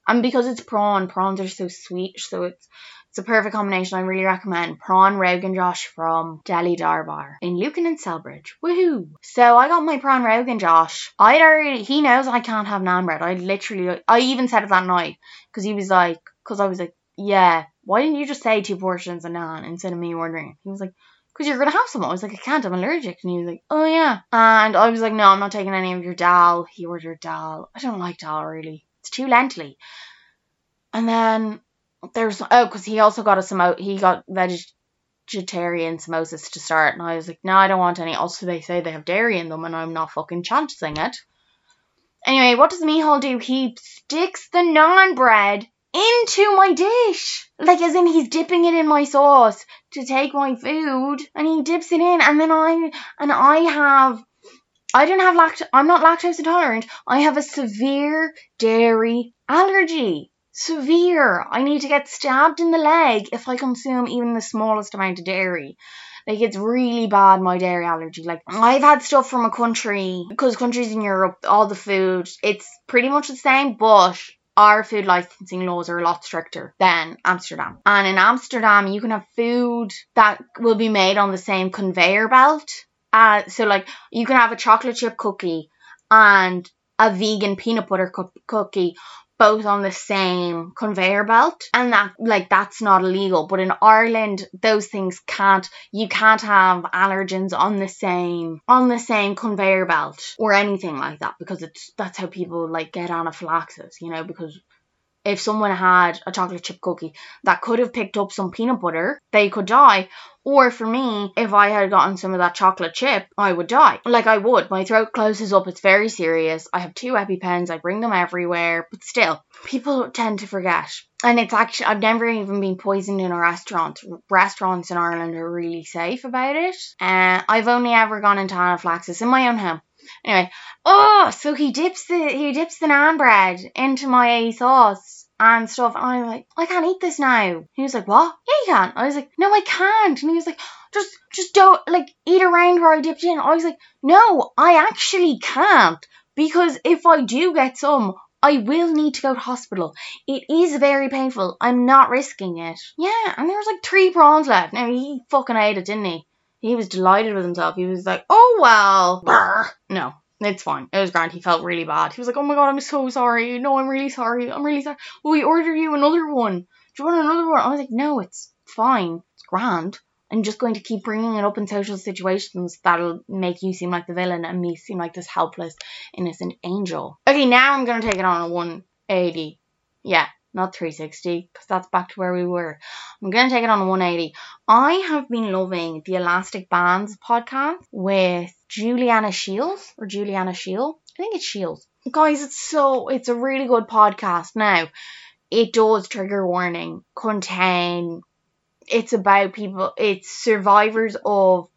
And because it's prawn, prawns are so sweet, so it's it's a perfect combination. I really recommend prawn Rogan Josh from Delhi Darbar in Lucan and Celbridge. Woohoo! So I got my prawn Rogan Josh. I already he knows I can't have naan bread. I literally I even said it that night because he was like because I was like yeah why didn't you just say two portions of naan instead of me ordering? He was like because you're gonna have some. I was like, I can't, I'm allergic. And he was like, oh yeah. And I was like, no, I'm not taking any of your dal. He ordered dal. I don't like dal really. It's too lentily. And then there's oh, because he also got a samo. He got vegetarian samosas to start, and I was like, no, I don't want any. Also, they say they have dairy in them, and I'm not fucking chancing it. Anyway, what does Mihal do? He sticks the non bread into my dish. Like, as in, he's dipping it in my sauce to take my food, and he dips it in, and then I, and I have, I don't have lact, I'm not lactose intolerant. I have a severe dairy allergy. Severe. I need to get stabbed in the leg if I consume even the smallest amount of dairy. Like it's really bad, my dairy allergy. Like I've had stuff from a country because countries in Europe, all the food, it's pretty much the same, but our food licensing laws are a lot stricter than Amsterdam. And in Amsterdam, you can have food that will be made on the same conveyor belt. Uh, so, like, you can have a chocolate chip cookie and a vegan peanut butter co- cookie both on the same conveyor belt and that like that's not illegal but in Ireland those things can't you can't have allergens on the same on the same conveyor belt or anything like that because it's that's how people like get anaphylaxis you know because if someone had a chocolate chip cookie that could have picked up some peanut butter, they could die. Or for me, if I had gotten some of that chocolate chip, I would die. Like I would. My throat closes up. It's very serious. I have two EpiPens. I bring them everywhere. But still, people tend to forget. And it's actually, I've never even been poisoned in a restaurant. Restaurants in Ireland are really safe about it. And uh, I've only ever gone into anaphylaxis in my own home. Anyway, oh, so he dips the he dips the naan bread into my sauce and stuff, and I'm like, I can't eat this now. He was like, what? Yeah, you can. I was like, no, I can't. And he was like, just just don't like eat around where I dipped in. I was like, no, I actually can't because if I do get some, I will need to go to hospital. It is very painful. I'm not risking it. Yeah, and there was like three prawns left. Now he fucking ate it, didn't he? He was delighted with himself. He was like, oh well. Brr. No, it's fine. It was grand. He felt really bad. He was like, oh my god, I'm so sorry. No, I'm really sorry. I'm really sorry. Will we order you another one? Do you want another one? I was like, no, it's fine. It's grand. I'm just going to keep bringing it up in social situations that'll make you seem like the villain and me seem like this helpless, innocent angel. Okay, now I'm going to take it on a 180. Yeah, not 360 because that's back to where we were. I'm going to take it on a 180. I have been loving the Elastic Bands podcast with Juliana Shields or Juliana Shield. I think it's Shields. Guys, it's so it's a really good podcast. Now, it does trigger warning contain it's about people it's survivors of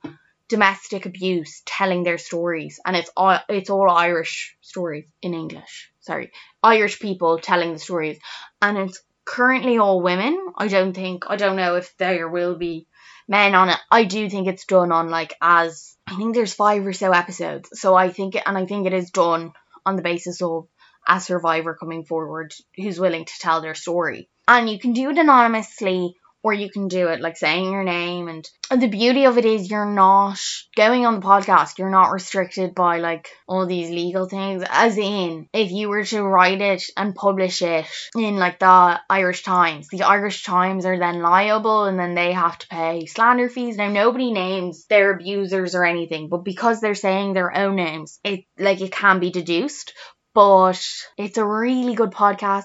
domestic abuse telling their stories and it's all it's all Irish stories in English. Sorry. Irish people telling the stories and it's currently all women. I don't think I don't know if there will be men on it. I do think it's done on like as I think there's five or so episodes. So I think and I think it is done on the basis of a survivor coming forward who's willing to tell their story. And you can do it anonymously or you can do it like saying your name. And, and the beauty of it is you're not going on the podcast, you're not restricted by like all these legal things. As in, if you were to write it and publish it in like the Irish Times, the Irish Times are then liable and then they have to pay slander fees. Now, nobody names their abusers or anything, but because they're saying their own names, it like it can be deduced but it's a really good podcast.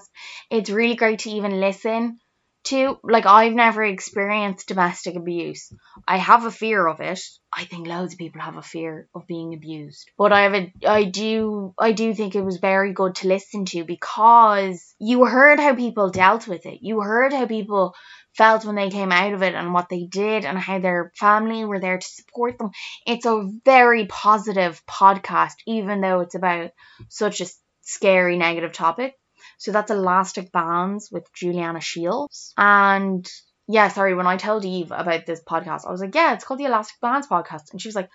It's really great to even listen to. Like, I've never experienced domestic abuse. I have a fear of it. I think loads of people have a fear of being abused. But I have a, I do, I do think it was very good to listen to because you heard how people dealt with it. You heard how people felt when they came out of it and what they did and how their family were there to support them. It's a very positive podcast, even though it's about such a scary negative topic. So that's Elastic Bands with Juliana Shields. And yeah, sorry, when I told Eve about this podcast, I was like, yeah, it's called the Elastic Bands podcast. And she was like,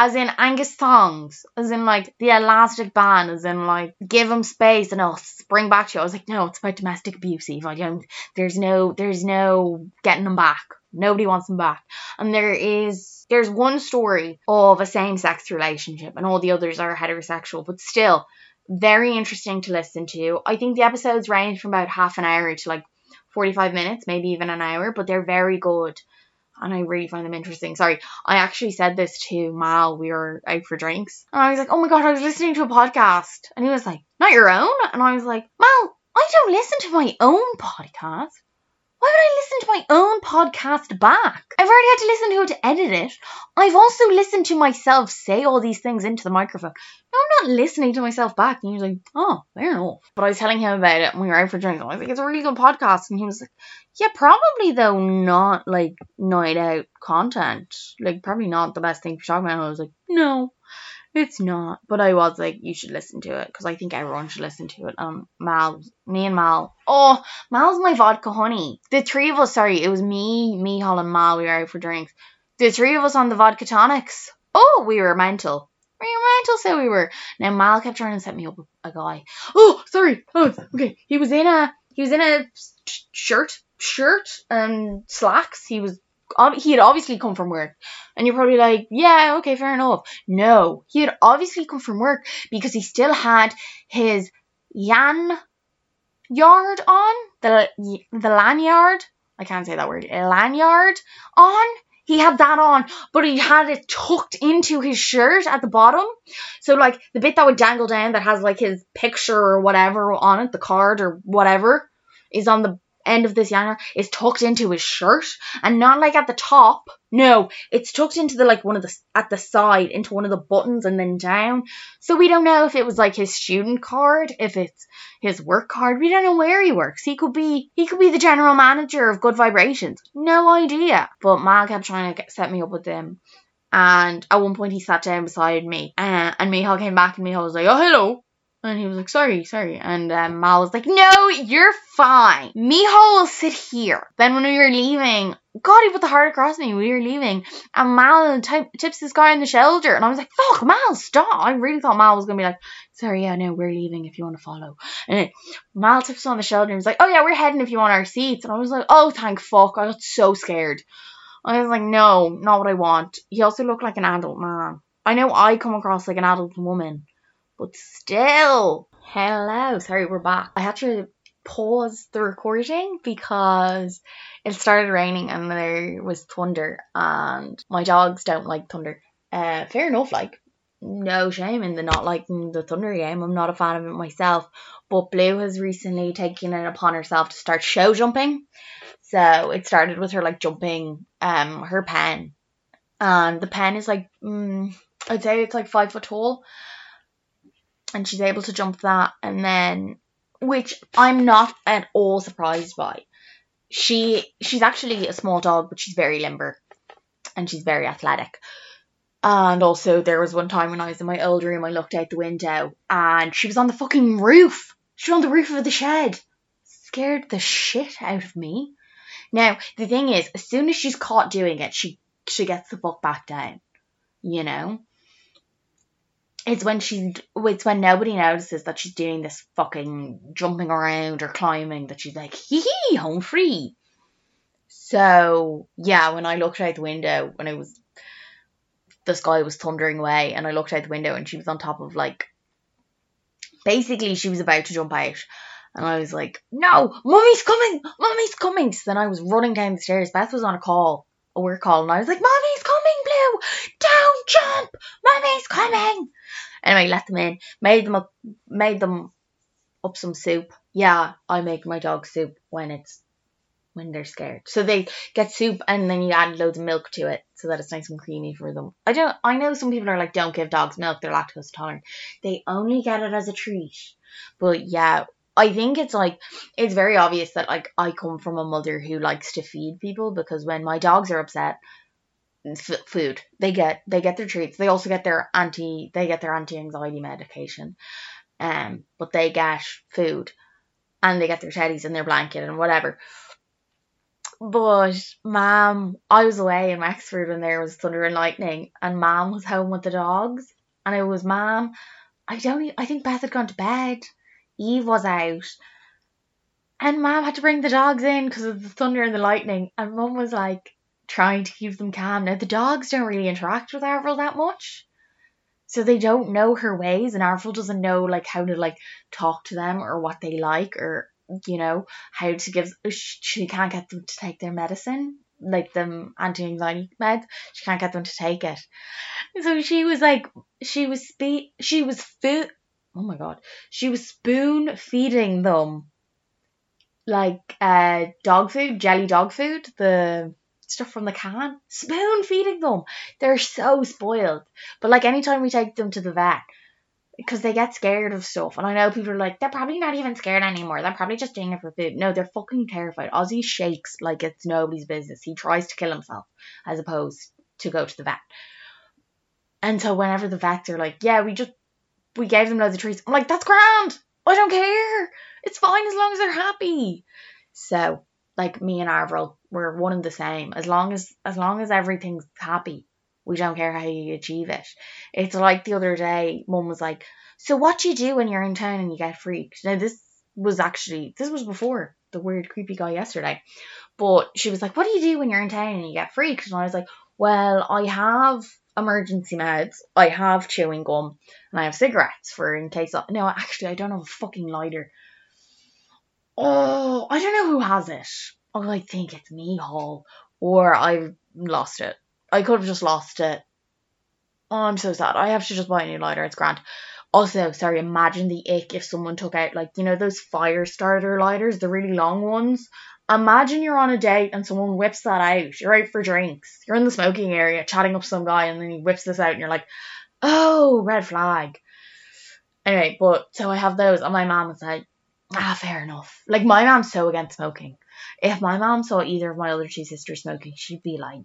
as in Angus Thongs, as in like the elastic band, as in like give them space and I'll spring back to you. I was like, no, it's about domestic abuse, Eve. I don't, there's no, there's no getting them back. Nobody wants them back. And there is, there's one story of a same sex relationship and all the others are heterosexual, but still very interesting to listen to. I think the episodes range from about half an hour to like 45 minutes, maybe even an hour, but they're very good and I really find them interesting. Sorry, I actually said this to Mal. We were out for drinks, and I was like, "Oh my god, I was listening to a podcast," and he was like, "Not your own," and I was like, "Mal, I don't listen to my own podcast." Why would I listen to my own podcast back? I've already had to listen to it to edit it. I've also listened to myself say all these things into the microphone. No, I'm not listening to myself back. And he was like, oh, fair enough. But I was telling him about it and we were out for drinks. I was like, it's a really good podcast. And he was like, yeah, probably though not like night out content. Like probably not the best thing for talking about. And I was like, no. It's not, but I was like, you should listen to it because I think everyone should listen to it. Um, Mal, me and Mal. Oh, Mal's my vodka honey. The three of us, sorry, it was me, me, and Mal. We were out for drinks. The three of us on the vodka tonics. Oh, we were mental. We were mental, so we were. Now Mal kept trying to set me up with a guy. Oh, sorry. Oh, okay. He was in a he was in a shirt, shirt and slacks. He was he had obviously come from work. And you're probably like, yeah, okay, fair enough. No, he had obviously come from work because he still had his yan yard on, the the lanyard. I can't say that word. Lanyard on. He had that on, but he had it tucked into his shirt at the bottom. So like the bit that would dangle down that has like his picture or whatever on it, the card or whatever, is on the end of this yarn is tucked into his shirt and not like at the top. No, it's tucked into the like one of the at the side into one of the buttons and then down. So we don't know if it was like his student card, if it's his work card. We don't know where he works. He could be he could be the general manager of Good Vibrations. No idea. But Mal kept trying to get, set me up with him. And at one point he sat down beside me, uh, and Michal came back, and Michal was like, "Oh, hello." And he was like, sorry, sorry. And um, Mal was like, no, you're fine. Miho will sit here. Then when we were leaving, God, he put the heart across me. We were leaving. And Mal t- tips this guy on the shoulder. And I was like, fuck, Mal, stop. I really thought Mal was going to be like, sorry, yeah, no, we're leaving if you want to follow. And Mal tips on the shoulder and was like, oh, yeah, we're heading if you want our seats. And I was like, oh, thank fuck. I got so scared. I was like, no, not what I want. He also looked like an adult man. I know I come across like an adult woman but still, hello. Sorry, we're back. I had to pause the recording because it started raining and there was thunder, and my dogs don't like thunder. Uh, fair enough, like no shame in the not liking the thunder game. I'm not a fan of it myself, but Blue has recently taken it upon herself to start show jumping. So it started with her like jumping um her pen, and the pen is like mm, I'd say it's like five foot tall, and she's able to jump that and then which I'm not at all surprised by. She she's actually a small dog, but she's very limber and she's very athletic. And also there was one time when I was in my old room, I looked out the window and she was on the fucking roof. She was on the roof of the shed. Scared the shit out of me. Now, the thing is, as soon as she's caught doing it, she she gets the fuck back down. You know? It's when she it's when nobody notices that she's doing this fucking jumping around or climbing that she's like hee hee home free So yeah, when I looked out the window, when it was the sky was thundering away, and I looked out the window, and she was on top of like, basically she was about to jump out, and I was like, no, mummy's coming, mummy's coming. So then I was running down the stairs. Beth was on a call, a work call, and I was like, mummy's coming, Blue, don't jump, mummy's coming. Anyway, let them in, made them up, made them up some soup. Yeah, I make my dog soup when it's when they're scared. So they get soup and then you add loads of milk to it so that it's nice and creamy for them. I don't I know some people are like don't give dogs milk, they're lactose tolerant. They only get it as a treat. But yeah, I think it's like it's very obvious that like I come from a mother who likes to feed people because when my dogs are upset f- food they get they get their treats they also get their anti they get their anti-anxiety medication um but they get food and they get their teddies and their blanket and whatever but mom, I was away in Wexford when there was thunder and lightning, and mom was home with the dogs, and it was mom. I don't. I think Beth had gone to bed. Eve was out, and mom had to bring the dogs in because of the thunder and the lightning, and mum was like trying to keep them calm. Now the dogs don't really interact with Avril that much. So they don't know her ways and Avril doesn't know like how to like talk to them or what they like or you know, how to give, oh, she can't get them to take their medicine, like the anti-anxiety meds. She can't get them to take it. So she was like, she was spe- she was oh my god, she was spoon feeding them like uh dog food, jelly dog food, the stuff from the can, spoon feeding them. They're so spoiled. But like anytime we take them to the vet, because they get scared of stuff. And I know people are like, they're probably not even scared anymore. They're probably just doing it for food. No, they're fucking terrified. Ozzy shakes like it's nobody's business. He tries to kill himself as opposed to go to the vet. And so whenever the vets are like, yeah, we just we gave them loads of treats. I'm like, that's grand. I don't care. It's fine as long as they're happy. So like me and Avril, we're one and the same. As long as as long as everything's happy, we don't care how you achieve it. It's like the other day, mum was like, So what do you do when you're in town and you get freaked? Now this was actually this was before the weird creepy guy yesterday. But she was like, What do you do when you're in town and you get freaked? And I was like, Well, I have emergency meds, I have chewing gum, and I have cigarettes for in case of no, actually I don't have a fucking lighter. Oh, I don't know who has it. Oh, I think it's me, Hall. Or I've lost it. I could have just lost it. Oh, I'm so sad. I have to just buy a new lighter. It's grand. Also, sorry, imagine the ick if someone took out, like, you know, those fire starter lighters, the really long ones. Imagine you're on a date and someone whips that out. You're out for drinks. You're in the smoking area chatting up some guy and then he whips this out and you're like, oh, red flag. Anyway, but so I have those and my mom was like, ah, fair enough. Like, my mom's so against smoking. If my mom saw either of my other two sisters smoking, she'd be like,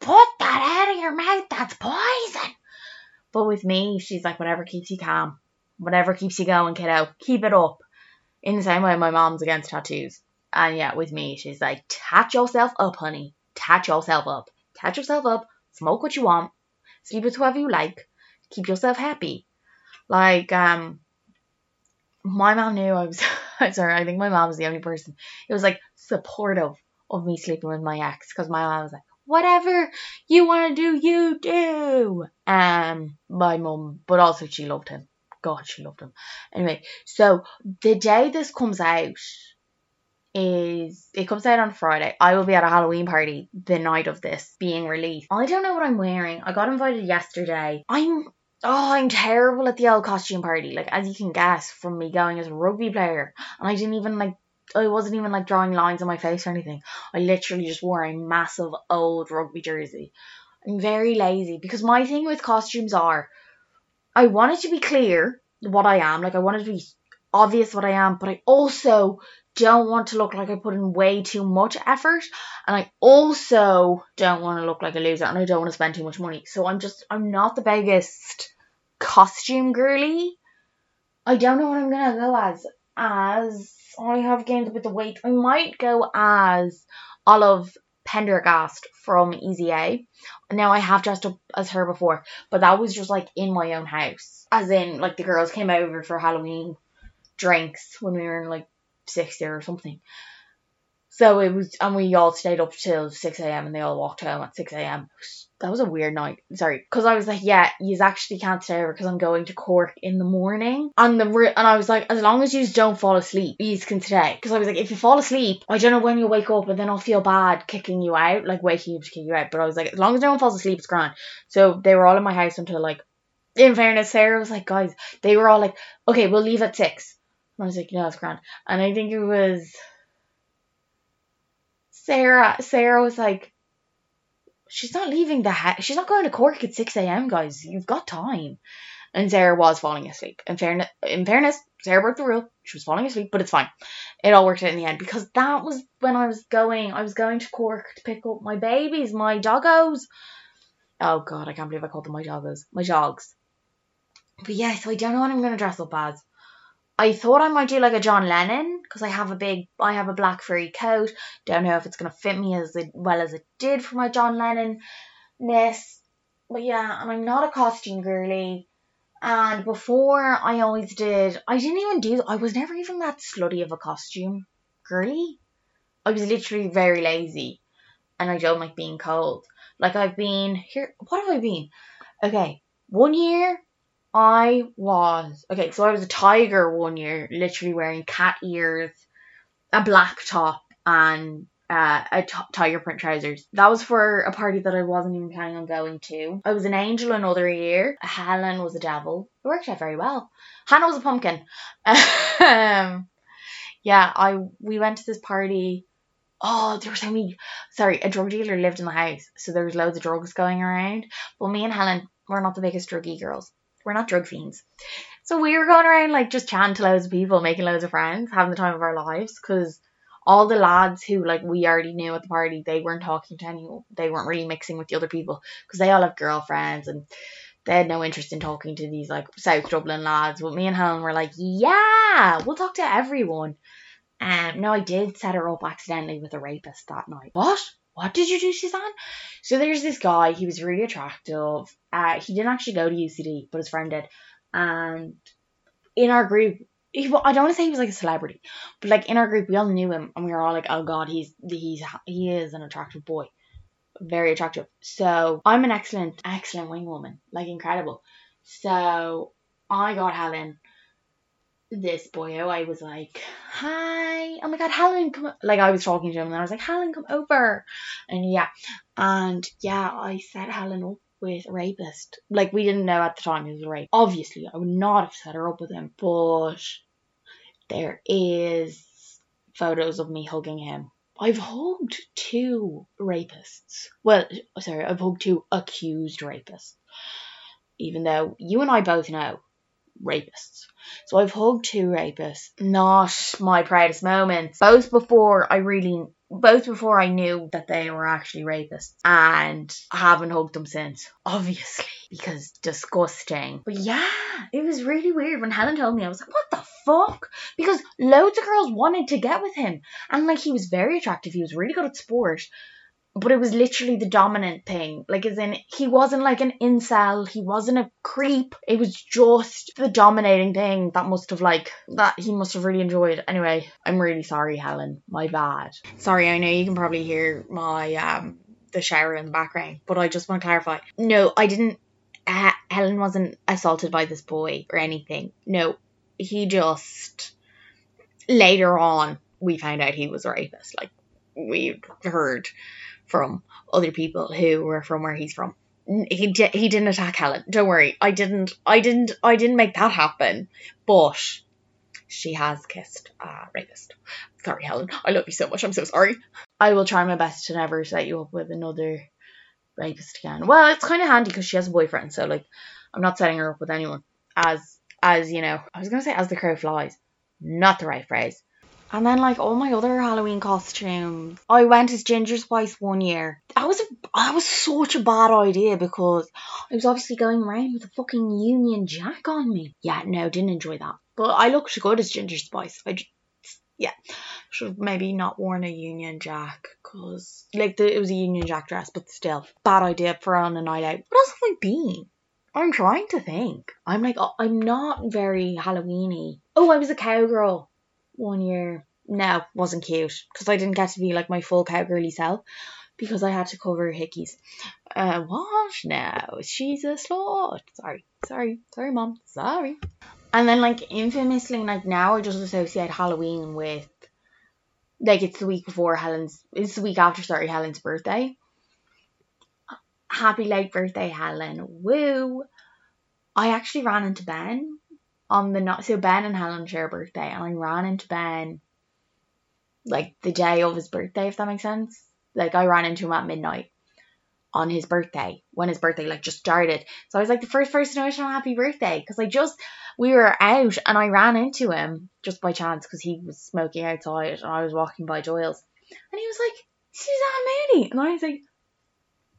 put that out of your mouth. That's poison. But with me, she's like, whatever keeps you calm, whatever keeps you going, kiddo, keep it up. In the same way, my mom's against tattoos. And yeah, with me, she's like, tat yourself up, honey. Tat yourself up. Tat yourself up. Smoke what you want. Sleep with whoever you like. Keep yourself happy. Like, um, my mom knew I was, [laughs] sorry, I think my mom was the only person. It was like supportive of me sleeping with my ex because my mom was like, whatever you want to do, you do. Um, my mom, but also she loved him. God, she loved him. Anyway, so the day this comes out is it comes out on Friday. I will be at a Halloween party the night of this being released. I don't know what I'm wearing. I got invited yesterday. I'm oh, I'm terrible at the old costume party. Like as you can guess from me going as a rugby player, and I didn't even like I wasn't even like drawing lines on my face or anything. I literally just wore a massive old rugby jersey. I'm very lazy because my thing with costumes are I want it to be clear what I am. Like I want it to be obvious what I am, but I also don't want to look like I put in way too much effort and I also don't want to look like a loser and I don't want to spend too much money. So I'm just I'm not the biggest costume girly. I don't know what I'm gonna go as as I have gained a bit of weight. I might go as Olive Penderghast from Easy A. Now I have dressed up as her before, but that was just like in my own house. As in, like the girls came over for Halloween drinks when we were in like sixth year or something. So it was, and we all stayed up till 6 a.m. and they all walked home at 6 a.m. That was a weird night. Sorry. Because I was like, yeah, you actually can't stay over because I'm going to Cork in the morning. And the and I was like, as long as you don't fall asleep, you can stay. Because I was like, if you fall asleep, I don't know when you'll wake up and then I'll feel bad kicking you out, like waking you to kick you out. But I was like, as long as no one falls asleep, it's grand. So they were all in my house until like, in fairness, Sarah was like, guys, they were all like, okay, we'll leave at six. I was like, no, it's grand. And I think it was Sarah, Sarah was like, she's not leaving the house. She's not going to Cork at 6 a.m., guys. You've got time. And Sarah was falling asleep. In fairness, in fairness, Sarah broke the rule. She was falling asleep, but it's fine. It all worked out in the end because that was when I was going. I was going to Cork to pick up my babies, my doggos. Oh god, I can't believe I called them my doggos, my jogs. But yeah, so I don't know what I'm gonna dress up as. I thought I might do like a John Lennon because I have a big, I have a black furry coat. Don't know if it's gonna fit me as well as it did for my John Lennon ness. But yeah, and I'm not a costume girly. And before I always did, I didn't even do. I was never even that slutty of a costume girly. I was literally very lazy, and I don't like being cold. Like I've been here. What have I been? Okay, one year I was okay, so I was a tiger one year, literally wearing cat ears, a black top, and uh, a t- tiger print trousers. That was for a party that I wasn't even planning on going to. I was an angel another year. Helen was a devil. It worked out very well. Hannah was a pumpkin. [laughs] um, yeah, I we went to this party. Oh, there was so many. Sorry, a drug dealer lived in the house, so there was loads of drugs going around. But me and Helen were not the biggest druggy girls we're not drug fiends. So we were going around like just chatting to loads of people, making loads of friends, having the time of our lives. Because all the lads who like we already knew at the party, they weren't talking to anyone. They weren't really mixing with the other people because they all have girlfriends and they had no interest in talking to these like South Dublin lads. But me and Helen were like, yeah, we'll talk to everyone. Um, no, I did set her up accidentally with a rapist that night. What? What did you do, Suzanne? So there's this guy, he was really attractive. Uh, he didn't actually go to UCD, but his friend did. And in our group, he, well, I don't want to say he was like a celebrity, but like in our group, we all knew him, and we were all like, "Oh God, he's he's he is an attractive boy, very attractive." So I'm an excellent, excellent wing woman, like incredible. So I got Helen this boyo, oh, I was like, hi, oh my god, Helen, come, like I was talking to him and I was like, Helen, come over. And yeah, and yeah, I set Helen up with a rapist. Like we didn't know at the time he was a rape. Obviously, I would not have set her up with him, but there is photos of me hugging him. I've hugged two rapists. Well, sorry, I've hugged two accused rapists. Even though you and I both know rapists. So I've hugged two rapists. Not my proudest moments. Both before I really both before I knew that they were actually rapists and I haven't hugged them since. Obviously. Because disgusting. But yeah, it was really weird when Helen told me I was like, what the fuck? Because loads of girls wanted to get with him. And like he was very attractive. He was really good at sport but it was literally the dominant thing. Like, as in, he wasn't like an incel, he wasn't a creep. It was just the dominating thing that must have, like, that he must have really enjoyed. Anyway, I'm really sorry, Helen. My bad. Sorry, I know you can probably hear my, um, the shower in the background, but I just want to clarify. No, I didn't. Uh, Helen wasn't assaulted by this boy or anything. No, he just. Later on, we found out he was a rapist. Like, we heard from other people who were from where he's from. He he didn't attack Helen. Don't worry. I didn't. I didn't. I didn't make that happen. But she has kissed a rapist. Sorry, Helen. I love you so much. I'm so sorry. I will try my best to never set you up with another rapist again. Well, it's kind of handy because she has a boyfriend, so like, I'm not setting her up with anyone. As as you know, I was gonna say as the crow flies. Not the right phrase. And then like all my other Halloween costumes. I went as Ginger Spice one year. That was a that was such a bad idea because I was obviously going around with a fucking Union Jack on me. Yeah, no, didn't enjoy that. But I looked good as Ginger Spice. I yeah, should have maybe not worn a Union Jack because like the, it was a Union Jack dress, but still bad idea for on a night out. What else have I been? I'm trying to think. I'm like, I'm not very Halloweeny. Oh, I was a cowgirl one year. no, wasn't cute because I didn't get to be like my full cowgirly self because I had to cover hickeys. Uh, what? No, she's a slut. Sorry, sorry, sorry, mom, sorry. And then like infamously, like now I just associate Halloween with like it's the week before Helen's, it's the week after, sorry, Helen's birthday. Happy late birthday, Helen. Woo! I actually ran into Ben on the not so Ben and Helen share a birthday, and I ran into Ben like the day of his birthday, if that makes sense. Like I ran into him at midnight on his birthday when his birthday like just started. So I was like the first person to wish him a happy birthday because I just we were out and I ran into him just by chance because he was smoking outside and I was walking by Doyle's and he was like Suzanne Mooney and I was like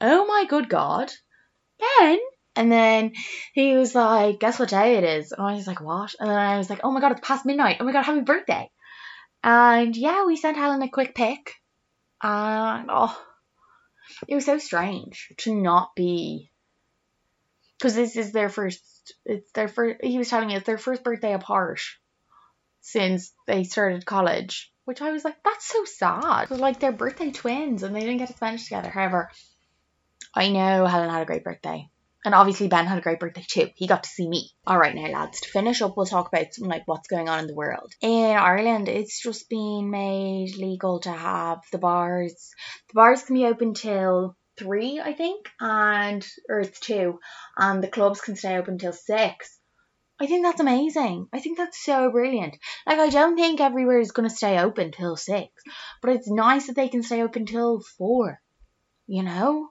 oh my good god Ben and then he was like guess what day it is? And I was like what? And then I was like oh my god it's past midnight. Oh my god happy birthday. And yeah we sent Helen a quick pic. And oh it was so strange to not be because this is their first it's their first he was telling me it's their first birthday apart since they started college which i was like that's so sad. Because like they're birthday twins and they didn't get to spend it together. However i know helen had a great birthday and obviously Ben had a great birthday too. He got to see me. Alright now lads, to finish up we'll talk about some like what's going on in the world. In Ireland it's just been made legal to have the bars the bars can be open till three, I think, and or it's two, and the clubs can stay open till six. I think that's amazing. I think that's so brilliant. Like I don't think everywhere is gonna stay open till six, but it's nice that they can stay open till four. You know,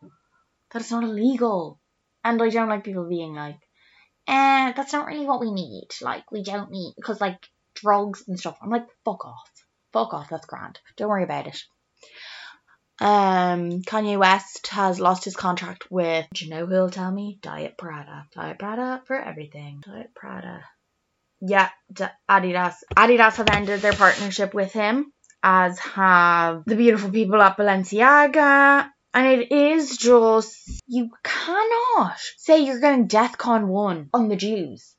that it's not illegal, and I don't like people being like, "Eh, that's not really what we need. Like we don't need because like drugs and stuff." I'm like, "Fuck off, fuck off. That's grand. Don't worry about it." Um, Kanye West has lost his contract with, do you know who'll tell me? Diet Prada. Diet Prada for everything. Diet Prada. Yeah, Adidas. Adidas have ended their partnership with him, as have the beautiful people at Balenciaga. And it is just, you cannot say you're going DEFCON 1 on the Jews.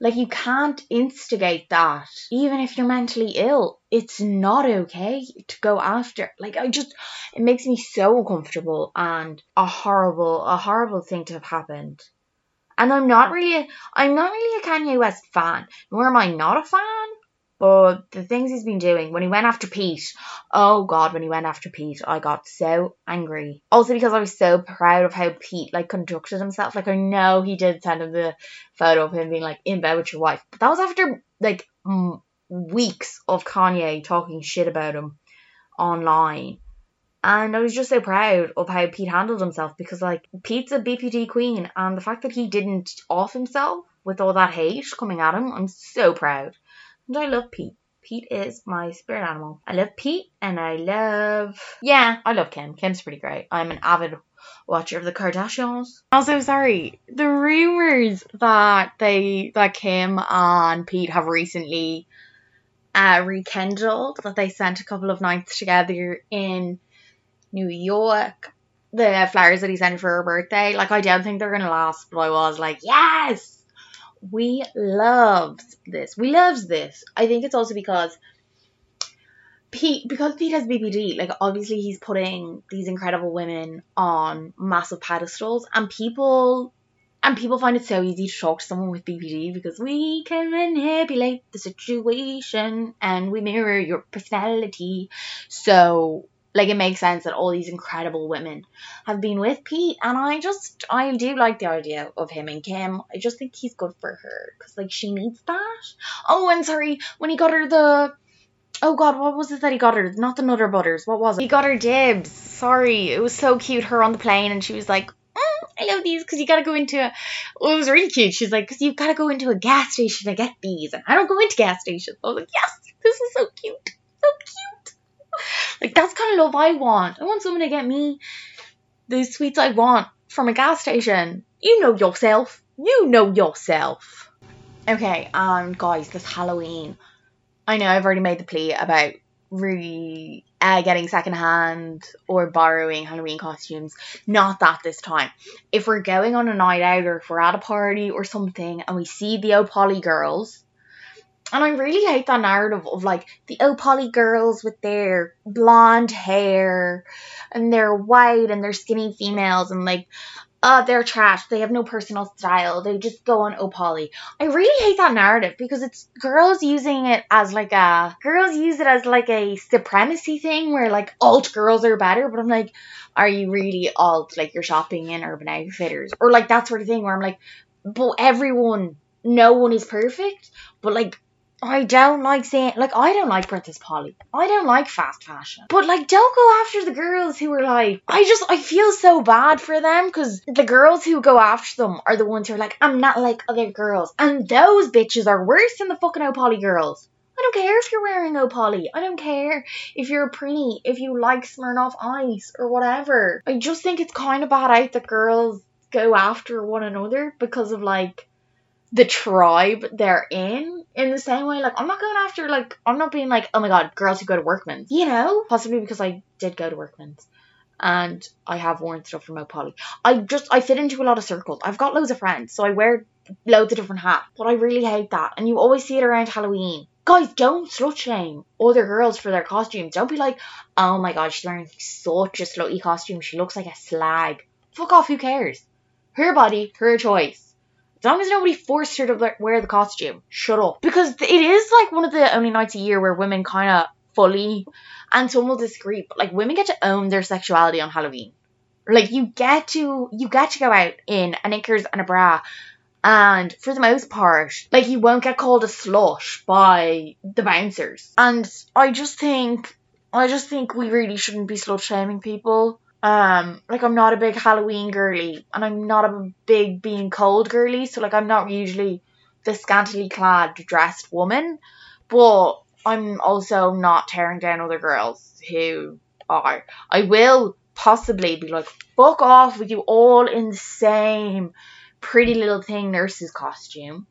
Like, you can't instigate that. Even if you're mentally ill, it's not okay to go after. Like, I just, it makes me so uncomfortable and a horrible, a horrible thing to have happened. And I'm not really, I'm not really a Kanye West fan, nor am I not a fan. But the things he's been doing, when he went after Pete, oh god, when he went after Pete, I got so angry. Also because I was so proud of how Pete like conducted himself. Like I know he did send him the photo of him being like in bed with your wife, but that was after like m- weeks of Kanye talking shit about him online. And I was just so proud of how Pete handled himself because like Pete's a BPD queen and the fact that he didn't off himself with all that hate coming at him, I'm so proud. And I love Pete. Pete is my spirit animal. I love Pete and I love yeah, I love Kim. Kim's pretty great. I'm an avid watcher of the Kardashians. Also, sorry, the rumors that they that Kim and Pete have recently uh, rekindled that they spent a couple of nights together in New York. The flowers that he sent for her birthday, like I don't think they're gonna last, but I was like, yes, we loves this. We loves this. I think it's also because Pete, because Pete has BPD, like obviously he's putting these incredible women on massive pedestals, and people and people find it so easy to talk to someone with BPD because we can manipulate the situation and we mirror your personality. So like it makes sense that all these incredible women have been with Pete, and I just I do like the idea of him and Kim. I just think he's good for her because like she needs that. Oh, and sorry, when he got her the oh god, what was it that he got her? Not the Nutter Butters. What was it? He got her dibs. Sorry, it was so cute. Her on the plane, and she was like. Mm, I love these because you gotta go into a. Well, it was really cute. She's like, because you gotta go into a gas station to get these, and I don't go into gas stations. I was like, yes, this is so cute, so cute. [laughs] Like that's kind of love I want. I want someone to get me the sweets I want from a gas station. You know yourself. You know yourself. Okay, um, guys, this Halloween. I know I've already made the plea about really uh, getting secondhand or borrowing Halloween costumes. Not that this time. If we're going on a night out or if we're at a party or something and we see the O'Polly girls, And I really hate that narrative of like the Opoly girls with their blonde hair and they're white and they're skinny females and like uh, they're trash. They have no personal style. They just go on Opoly. I really hate that narrative because it's girls using it as like a girls use it as like a supremacy thing where like alt girls are better. But I'm like, are you really alt? Like you're shopping in Urban Outfitters or like that sort of thing where I'm like, but everyone, no one is perfect. But like I don't like saying like I don't like Princess Polly. I don't like fast fashion. But like don't go after the girls who are like I just I feel so bad for them because the girls who go after them are the ones who are like I'm not like other girls. And those bitches are worse than the fucking Opoly girls. I don't care if you're wearing Opoly. I don't care if you're a pretty, if you like Smirnoff Ice or whatever. I just think it's kind of bad out that girls go after one another because of like the tribe they're in in the same way like i'm not going after like i'm not being like oh my god girls who go to workman's you know? Possibly because i did go to workman's and i have worn stuff from Opoly. i just i fit into a lot of circles. I've got loads of friends so i wear loads of different hats but i really hate that. And you always see it around halloween. Guys don't slut shame other girls for their costumes. Don't be like oh my god she's wearing such a slutty costume. She looks like a slag. Fuck off who cares? Her body her choice as long as nobody forced her to wear the costume, shut up. Because it is like one of the only nights a year where women kind of fully, and some will disagree, but like women get to own their sexuality on Halloween. Like you get to you get to go out in a knickers and a bra, and for the most part, like you won't get called a slut by the bouncers. And I just think I just think we really shouldn't be slut shaming people. Um, like I'm not a big Halloween girly, and I'm not a big being cold girly, so like I'm not usually the scantily clad dressed woman, but I'm also not tearing down other girls who are. I will possibly be like, fuck off with you all in the same pretty little thing nurse's costume,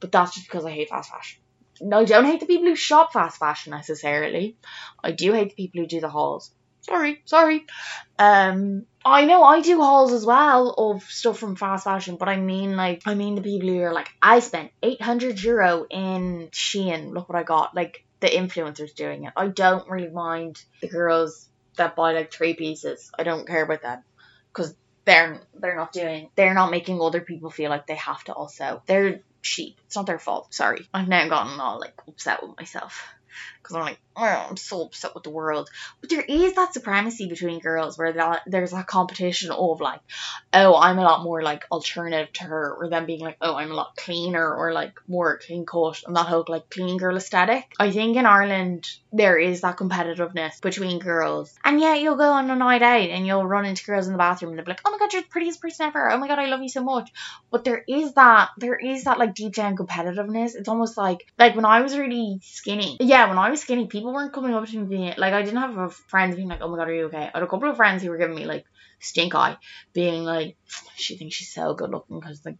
but that's just because I hate fast fashion. No, I don't hate the people who shop fast fashion necessarily. I do hate the people who do the hauls. Sorry, sorry. Um, I know I do hauls as well of stuff from fast fashion, but I mean like I mean the people who are like I spent eight hundred euro in Shein. Look what I got. Like the influencers doing it. I don't really mind the girls that buy like three pieces. I don't care about that because they're they're not doing they're not making other people feel like they have to also. They're cheap. It's not their fault. Sorry. I've now gotten all like upset with myself because I'm like, oh, I'm so upset with the world. But there is that supremacy between girls where there's a competition of like, oh, I'm a lot more like alternative to her, or them being like, oh, I'm a lot cleaner or like more clean cut and that whole like clean girl aesthetic. I think in Ireland there is that competitiveness between girls, and yeah, you'll go on a night out and you'll run into girls in the bathroom and they'll be like, oh my god, you're the prettiest person ever. Oh my god, I love you so much. But there is that, there is that like deep down competitiveness. It's almost like like when I was really skinny. Yeah, when I was skinny, people weren't coming up to me being like, I didn't have friends being like, oh my god, are you okay? I had a couple of friends who were giving me like stink eye, being like, she thinks she's so good looking because like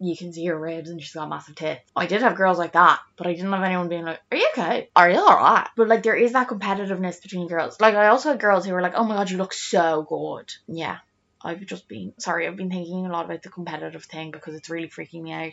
you can see her ribs and she's got massive tits. I did have girls like that, but I didn't have anyone being like, Are you okay? Are you alright? But like there is that competitiveness between girls. Like I also had girls who were like, Oh my god, you look so good. Yeah. I've just been sorry, I've been thinking a lot about the competitive thing because it's really freaking me out.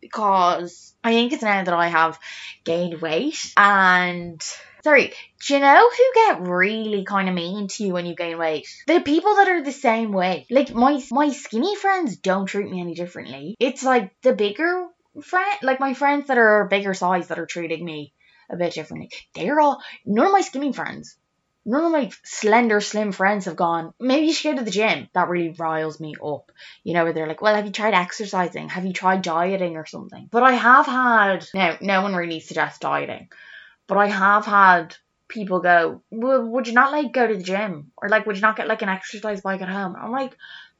Because I think it's now that I have gained weight and sorry, do you know who get really kind of mean to you when you gain weight? The people that are the same way. Like my my skinny friends don't treat me any differently. It's like the bigger friend, like my friends that are bigger size that are treating me a bit differently. They're all none of my skinny friends none of my slender, slim friends have gone, maybe you should go to the gym. That really riles me up. You know, where they're like, well, have you tried exercising? Have you tried dieting or something? But I have had, now, no one really suggests dieting, but I have had people go, well, would you not like go to the gym? Or like, would you not get like an exercise bike at home? I'm like,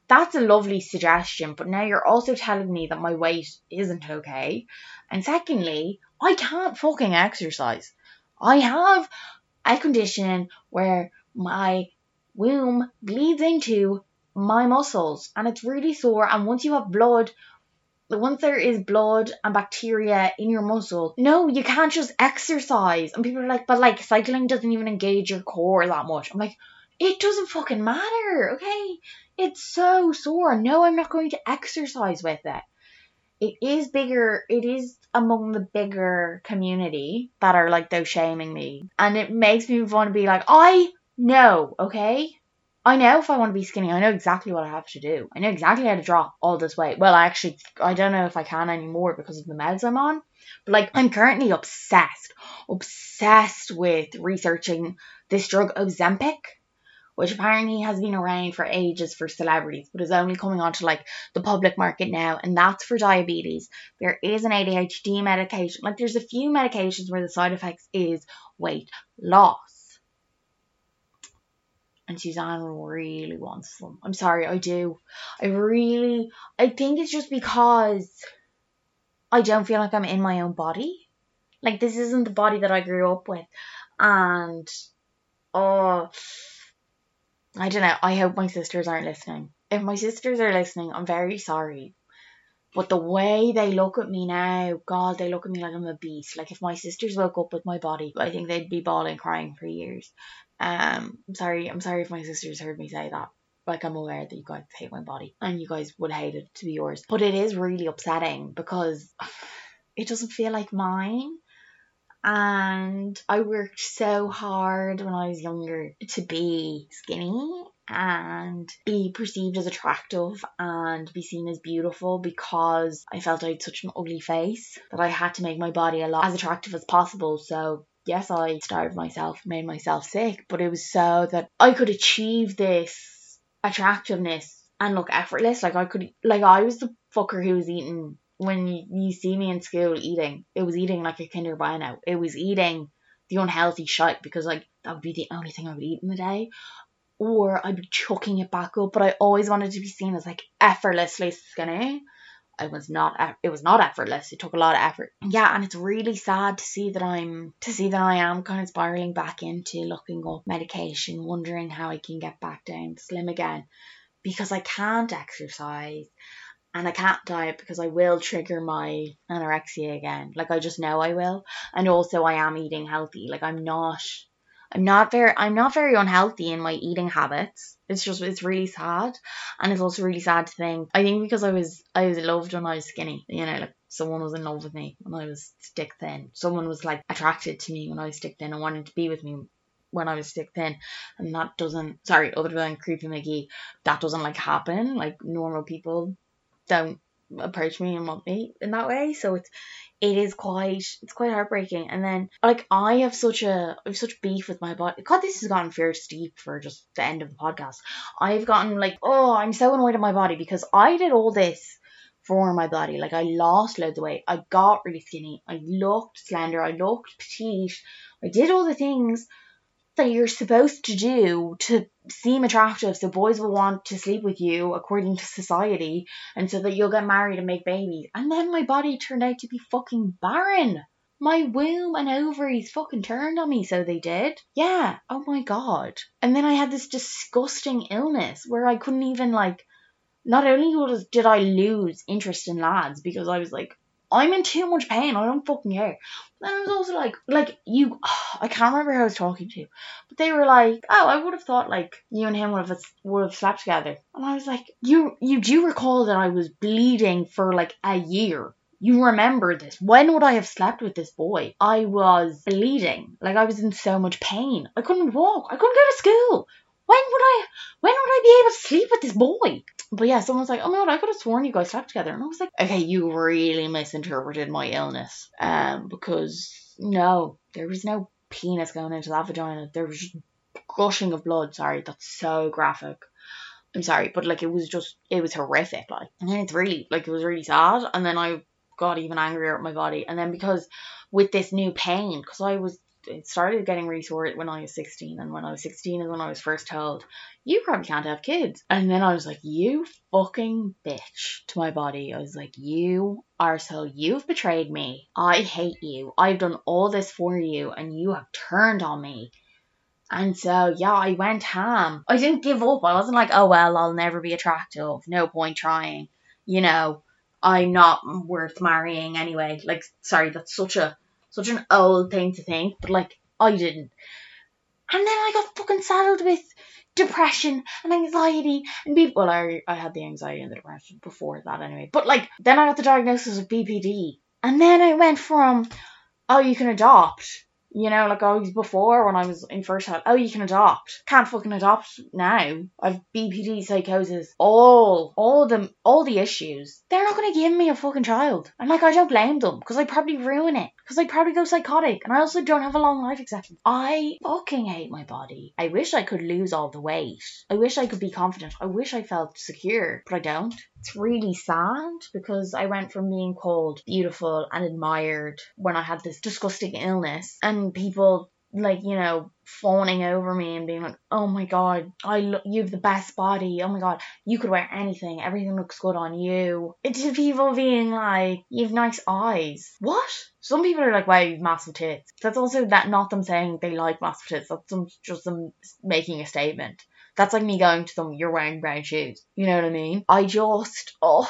that's a lovely suggestion, but now you're also telling me that my weight isn't okay. And secondly, I can't fucking exercise. I have a condition where my womb bleeds into my muscles and it's really sore. And once you have blood, once there is blood and bacteria in your muscle, no, you can't just exercise. And people are like, but like cycling doesn't even engage your core that much. I'm like, it doesn't fucking matter, okay? It's so sore. No, I'm not going to exercise with it. It is bigger. It is among the bigger community that are like those shaming me, and it makes me want to be like, I know, okay. I know if I want to be skinny, I know exactly what I have to do. I know exactly how to drop all this weight. Well, I actually, I don't know if I can anymore because of the meds I'm on. But like, I'm currently obsessed, obsessed with researching this drug Ozempic which apparently has been around for ages for celebrities, but is only coming onto like the public market now, and that's for diabetes. There is an ADHD medication, like there's a few medications where the side effects is weight loss. And Suzanne really wants them. I'm sorry, I do. I really, I think it's just because I don't feel like I'm in my own body. Like this isn't the body that I grew up with, and oh I don't know. I hope my sisters aren't listening. If my sisters are listening, I'm very sorry. But the way they look at me now, God, they look at me like I'm a beast. Like if my sisters woke up with my body, I think they'd be bawling, crying for years. Um, I'm sorry. I'm sorry if my sisters heard me say that. Like I'm aware that you guys hate my body, and you guys would hate it to be yours. But it is really upsetting because [sighs] it doesn't feel like mine and I worked so hard when I was younger to be skinny and be perceived as attractive and be seen as beautiful because I felt I had such an ugly face that I had to make my body a lot as attractive as possible. So yes, I starved myself, made myself sick, but it was so that I could achieve this attractiveness and look effortless. Like I could, like I was the fucker who was eating when you, see me in school eating, it was eating like a Kinder Bueno. It was eating the unhealthy shit because like that would be the only thing I would eat in the day. Or I'd be chucking it back up, but I always wanted to be seen as like effortlessly skinny. I was not it was not effortless. It took a lot of effort. Yeah, and it's really sad to see that I'm to see that I am kind of spiraling back into looking up medication, wondering how I can get back down slim again because I can't exercise and I can't diet because I will trigger my anorexia again. Like I just know I will. And also I am eating healthy. Like I'm not I'm not very I'm not very unhealthy in my eating habits. It's just it's really sad. And it's also really sad to think I think because I was I was loved when I was skinny, you know, like someone was in love with me when I was stick thin. Someone was like attracted to me when I was stick thin and wanted to be with me when I was stick thin, and that doesn't sorry, other than creepy McGee, that doesn't like happen. Like normal people don't approach me and want me in that way. So it's it is quite it's quite heartbreaking. And then like I have such a I have such beef with my body. God, this has gotten very steep for just the end of the podcast. I've gotten like, oh, I'm so annoyed at my body because I did all this for my body. Like I lost loads of weight. I got really skinny. I looked slender. I looked petite. I did all the things that you're supposed to do to seem attractive so boys will want to sleep with you according to society and so that you'll get married and make babies. And then my body turned out to be fucking barren. My womb and ovaries fucking turned on me, so they did. Yeah, oh my god. And then I had this disgusting illness where I couldn't even like not only did I lose interest in lads because I was like, I'm in too much pain. I don't fucking care. Then I was also like, like you, [sighs] I can't remember who I was talking to, but they were like, oh, I would have thought like you and him would have would have slept together, and I was like, you you do recall that I was bleeding for like a year. You remember this. When would I have slept with this boy? I was bleeding. Like I was in so much pain. I couldn't walk. I couldn't go to school. When would I when would I be able to sleep with this boy? But yeah, someone's like, oh my god, I could have sworn you guys slept together. And I was like, okay, you really misinterpreted my illness. Um, because no, there was no penis going into that vagina. There was gushing of blood. Sorry, that's so graphic. I'm sorry, but like it was just it was horrific. Like, and then it's really like it was really sad. And then I got even angrier at my body. And then because with this new pain, because I was it started getting sore when I was 16, and when I was 16 is when I was first told, you probably can't have kids. And then I was like, you fucking bitch to my body. I was like, you are so, you've betrayed me. I hate you. I've done all this for you, and you have turned on me. And so, yeah, I went ham. I didn't give up. I wasn't like, oh, well, I'll never be attractive. No point trying. You know, I'm not worth marrying anyway. Like, sorry, that's such a such an old thing to think, but like I didn't. And then I got fucking saddled with depression and anxiety and people. Well, I, I had the anxiety and the depression before that anyway. But like, then I got the diagnosis of BPD. And then I went from, oh, you can adopt you know, like always before when I was in first oh, you can adopt. Can't fucking adopt now. I've BPD, psychosis, all, all the, all the issues. They're not gonna give me a fucking child. And like, I don't blame them because I probably ruin it. Because I probably go psychotic and I also don't have a long life expectancy. I fucking hate my body. I wish I could lose all the weight. I wish I could be confident. I wish I felt secure, but I don't. It's really sad because I went from being called beautiful and admired when I had this disgusting illness and people like you know fawning over me and being like oh my god i look you have the best body. Oh my god you could wear anything. Everything looks good on you. To people being like you have nice eyes. What? Some people are like wow you have massive tits. That's also that not them saying they like massive tits. That's them, just them making a statement. That's like me going to them you're wearing brown shoes. You know what i mean? I just oh.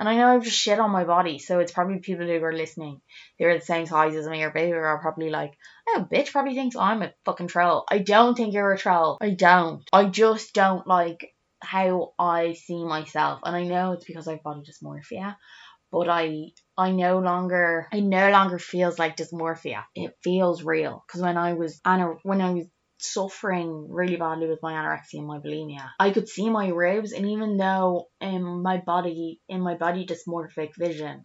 And I know I've just shit on my body, so it's probably people who are listening. They're the same size as me or bigger are probably like, oh, bitch probably thinks I'm a fucking troll. I don't think you're a troll. I don't. I just don't like how I see myself. And I know it's because I have body dysmorphia, but I I no longer I no longer feels like dysmorphia. It feels real. Because when I was Anna when I was suffering really badly with my anorexia and my bulimia. I could see my ribs, and even though in my body, in my body dysmorphic vision,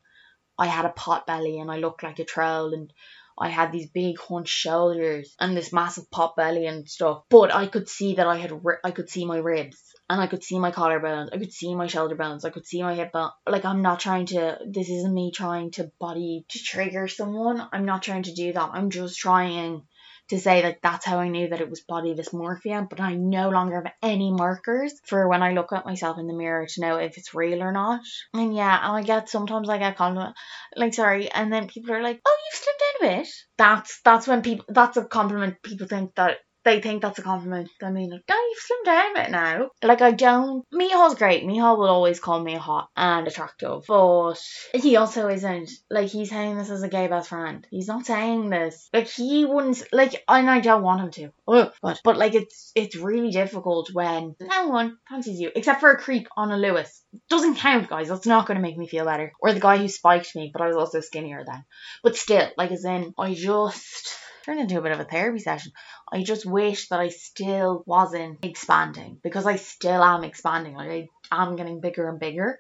I had a pot belly and I looked like a troll and I had these big hunched shoulders and this massive pot belly and stuff. But I could see that I had, I could see my ribs and I could see my collarbones. I could see my shoulder bones. I could see my hip bone. Like I'm not trying to. This isn't me trying to body to trigger someone. I'm not trying to do that. I'm just trying to say like that's how I knew that it was body dysmorphia, but I no longer have any markers for when I look at myself in the mirror to know if it's real or not. And yeah, I get sometimes I get compliment like sorry, and then people are like, Oh, you've slimmed down a bit. That's that's when people that's a compliment people think that they think that's a compliment. I mean, like, no, you've slimmed down a bit now. Like, I don't. Mihaw's great. Mihal will always call me hot and attractive, but he also isn't. Like, he's saying this as a gay best friend. He's not saying this. Like, he wouldn't. Like, and I don't want him to. Ugh. But, but like, it's it's really difficult when no one fancies you, except for a creep on a Luas. Doesn't count, guys. That's not going to make me feel better. Or the guy who spiked me, but I was also skinnier then. But still, like, as in, I just turned into a bit of a therapy session. I just wish that I still wasn't expanding because I still am expanding. Like I am getting bigger and bigger.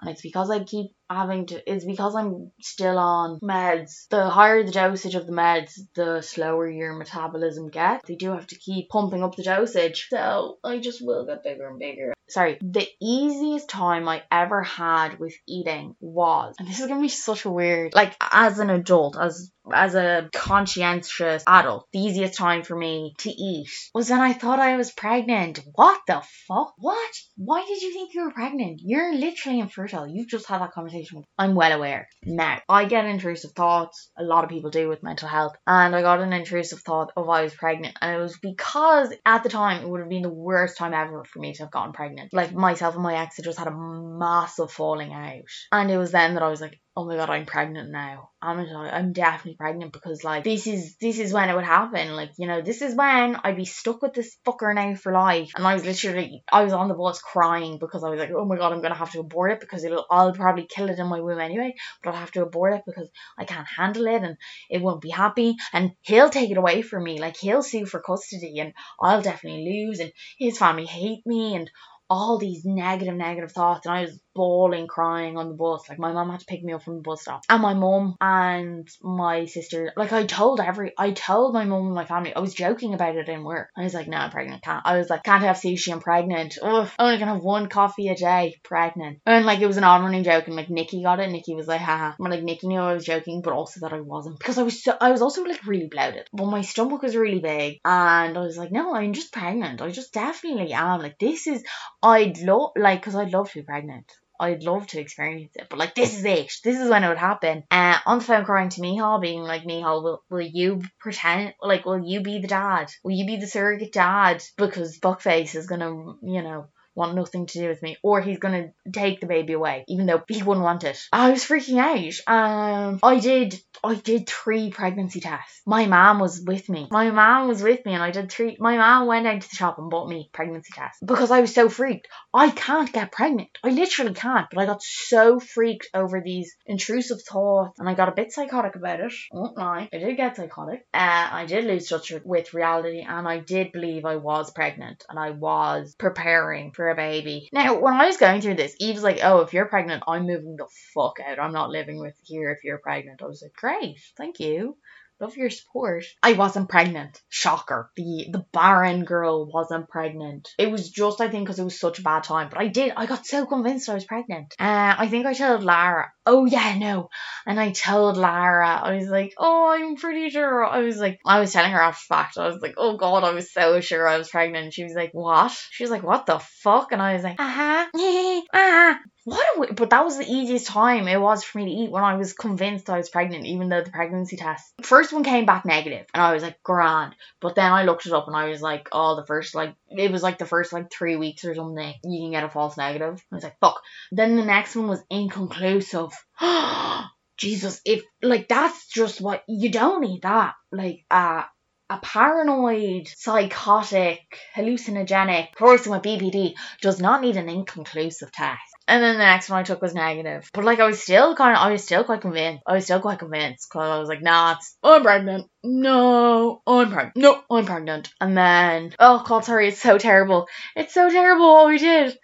And it's because I keep having to, is because I'm still on meds. The higher the dosage of the meds, the slower your metabolism gets. They do have to keep pumping up the dosage. So I just will get bigger and bigger sorry, the easiest time I ever had with eating was, and this is gonna be such a weird, like as an adult, as as a conscientious adult, the easiest time for me to eat was when I thought I was pregnant. What the fuck? What? Why did you think you were pregnant? You're literally infertile. You've just had that conversation I'm well aware. Now, I get intrusive thoughts. A lot of people do with mental health. And I got an intrusive thought of I was pregnant. And it was because at the time it would have been the worst time ever for me to have gotten pregnant. Like myself and my ex had just had a massive falling out. And it was then that I was like, oh my god, I'm pregnant now. I'm I'm definitely pregnant because like this is this is when it would happen. Like you know, this is when I'd be stuck with this fucker now for life. And I was literally I was on the bus crying because I was like, oh my god, I'm gonna have to abort it because it'll I'll probably kill it in my womb anyway, but I'll have to abort it because I can't handle it and it won't be happy and he'll take it away from me. Like he'll sue for custody and I'll definitely lose and his family hate me and all these negative, negative thoughts, and I was bawling, crying on the bus. Like my mom had to pick me up from the bus stop, and my mom and my sister. Like I told every, I told my mom and my family. I was joking about it in work. I was like, "No, I'm pregnant. Can't." I was like, "Can't have sushi. I'm pregnant. Ugh, only gonna have one coffee a day. Pregnant." And like it was an on running joke, and like Nikki got it. Nikki was like, "Haha." But like Nikki knew I was joking, but also that I wasn't because I was so. I was also like really bloated, but my stomach was really big, and I was like, "No, I'm just pregnant. I just definitely am. Like this is. I'd love like because I'd love to be pregnant." I'd love to experience it, but like this is it. This is when it would happen. Uh, on the phone crying to Mihal, being like, Mihal, will will you pretend like will you be the dad? Will you be the surrogate dad? Because Buckface is gonna, you know, want nothing to do with me, or he's gonna take the baby away, even though he wouldn't want it. I was freaking out. Um, I did, I did three pregnancy tests. My mom was with me. My mom was with me, and I did three. My mom went out to the shop and bought me pregnancy tests because I was so freaked. I can't get pregnant. I literally can't. But I got so freaked over these intrusive thoughts, and I got a bit psychotic about it. I won't lie. I did get psychotic. Uh, I did lose touch with reality, and I did believe I was pregnant, and I was preparing for a baby. Now, when I was going through this, Eve was like, "Oh, if you're pregnant, I'm moving the fuck out. I'm not living with here if you're pregnant." I was like, "Great, thank you." Love your support. I wasn't pregnant. Shocker. The the barren girl wasn't pregnant. It was just I think because it was such a bad time. But I did. I got so convinced I was pregnant. Uh, I think I told Lara. Oh yeah, no. And I told Lara. I was like, oh, I'm pretty sure. I was like, I was telling her after fact. I was like, oh god, I was so sure I was pregnant. And she was like, what? She was like, what the fuck? And I was like, uh huh, uh huh. What but that was the easiest time it was for me to eat when I was convinced I was pregnant, even though the pregnancy test first one came back negative, and I was like grand. But then I looked it up and I was like, oh, the first like it was like the first like three weeks or something you can get a false negative. I was like, fuck. Then the next one was inconclusive. [gasps] Jesus, if like that's just what you don't need that like uh a paranoid, psychotic, hallucinogenic person with BPD does not need an inconclusive test. And then the next one I took was negative. But like I was still kind of, I was still quite convinced. I was still quite convinced because I was like, nah, it's, I'm pregnant. No, I'm pregnant. No, I'm pregnant. And then, oh god, sorry, it's so terrible. It's so terrible what we did.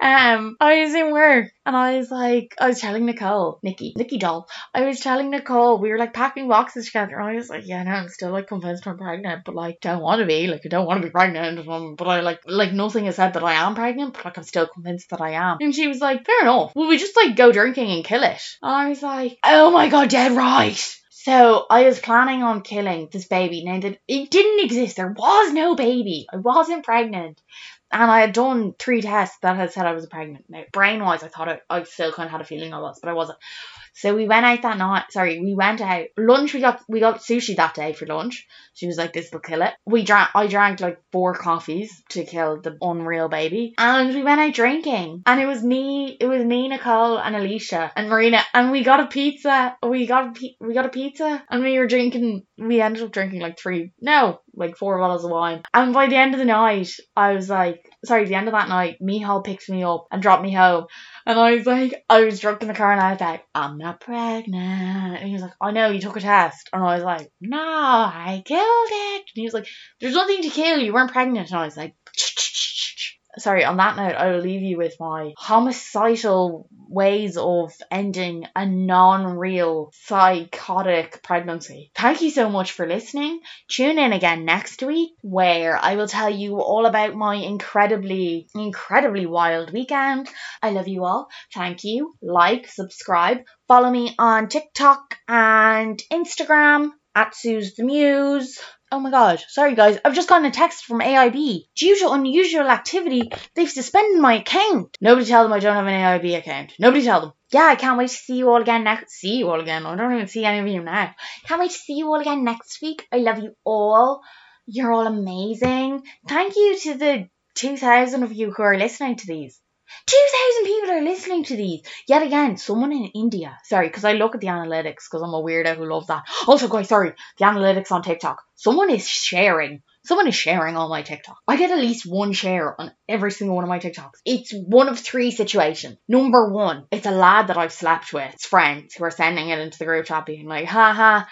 Um, I was in work and I was like, I was telling Nicole, Nikki, Nikki doll. I was telling Nicole, we were like packing boxes together. And I was like, yeah, no, I'm still like convinced I'm pregnant, but like don't want to be, like I don't want to be pregnant. Um, but I like, like nothing has said that I am pregnant, but like I'm still convinced that I am. And she was like, fair enough. Will we just like go drinking and kill it? And I was like, oh my god, dead right. So I was planning on killing this baby. Now that it didn't exist, there was no baby. I wasn't pregnant and I had done three tests that had said I was pregnant. Now, brain wise, I thought I, I still kind of had a feeling I was, but I wasn't. So we went out that night. Sorry, we went out lunch. We got we got sushi that day for lunch. She was like, "This will kill it." We drank. I drank like four coffees to kill the unreal baby, and we went out drinking. And it was me. It was me, Nicole, and Alicia and Marina, and we got a pizza. We got a we got a pizza, and we were drinking. We ended up drinking like three, no, like four bottles of wine. And by the end of the night, I was like, sorry, the end of that night, Mihal picked me up and dropped me home. And I was like, I was drunk in the car and I was like, I'm not pregnant. And he was like, I know, you took a test. And I was like, no, I killed it. And he was like, there's nothing to kill. You weren't pregnant. And I was like, sorry, on that note, I will leave you with my homicidal ways of ending a non real psychotic pregnancy. Thank you so much for listening. Tune in again next week where I will tell you all about my incredibly, incredibly wild weekend. I love you all. Thank you. Like, subscribe, follow me on TikTok and Instagram at Suze the Muse. Oh my god, sorry guys, I've just gotten a text from AIB. Due to unusual activity, they've suspended my account. Nobody tell them I don't have an AIB account. Nobody tell them. Yeah, I can't wait to see you all again next. See you all again. I don't even see any of you now. Can't wait to see you all again next week. I love you all. You're all amazing. Thank you to the 2,000 of you who are listening to these. 2,000 people are listening to these. Yet again, someone in India. Sorry, because I look at the analytics because I'm a weirdo who loves that. Also, guys, sorry, the analytics on TikTok. Someone is sharing. Someone is sharing all my TikTok. I get at least one share on every single one of my TikToks. It's one of three situations. Number one, it's a lad that I've slept with. It's friends who are sending it into the group chat being like, haha,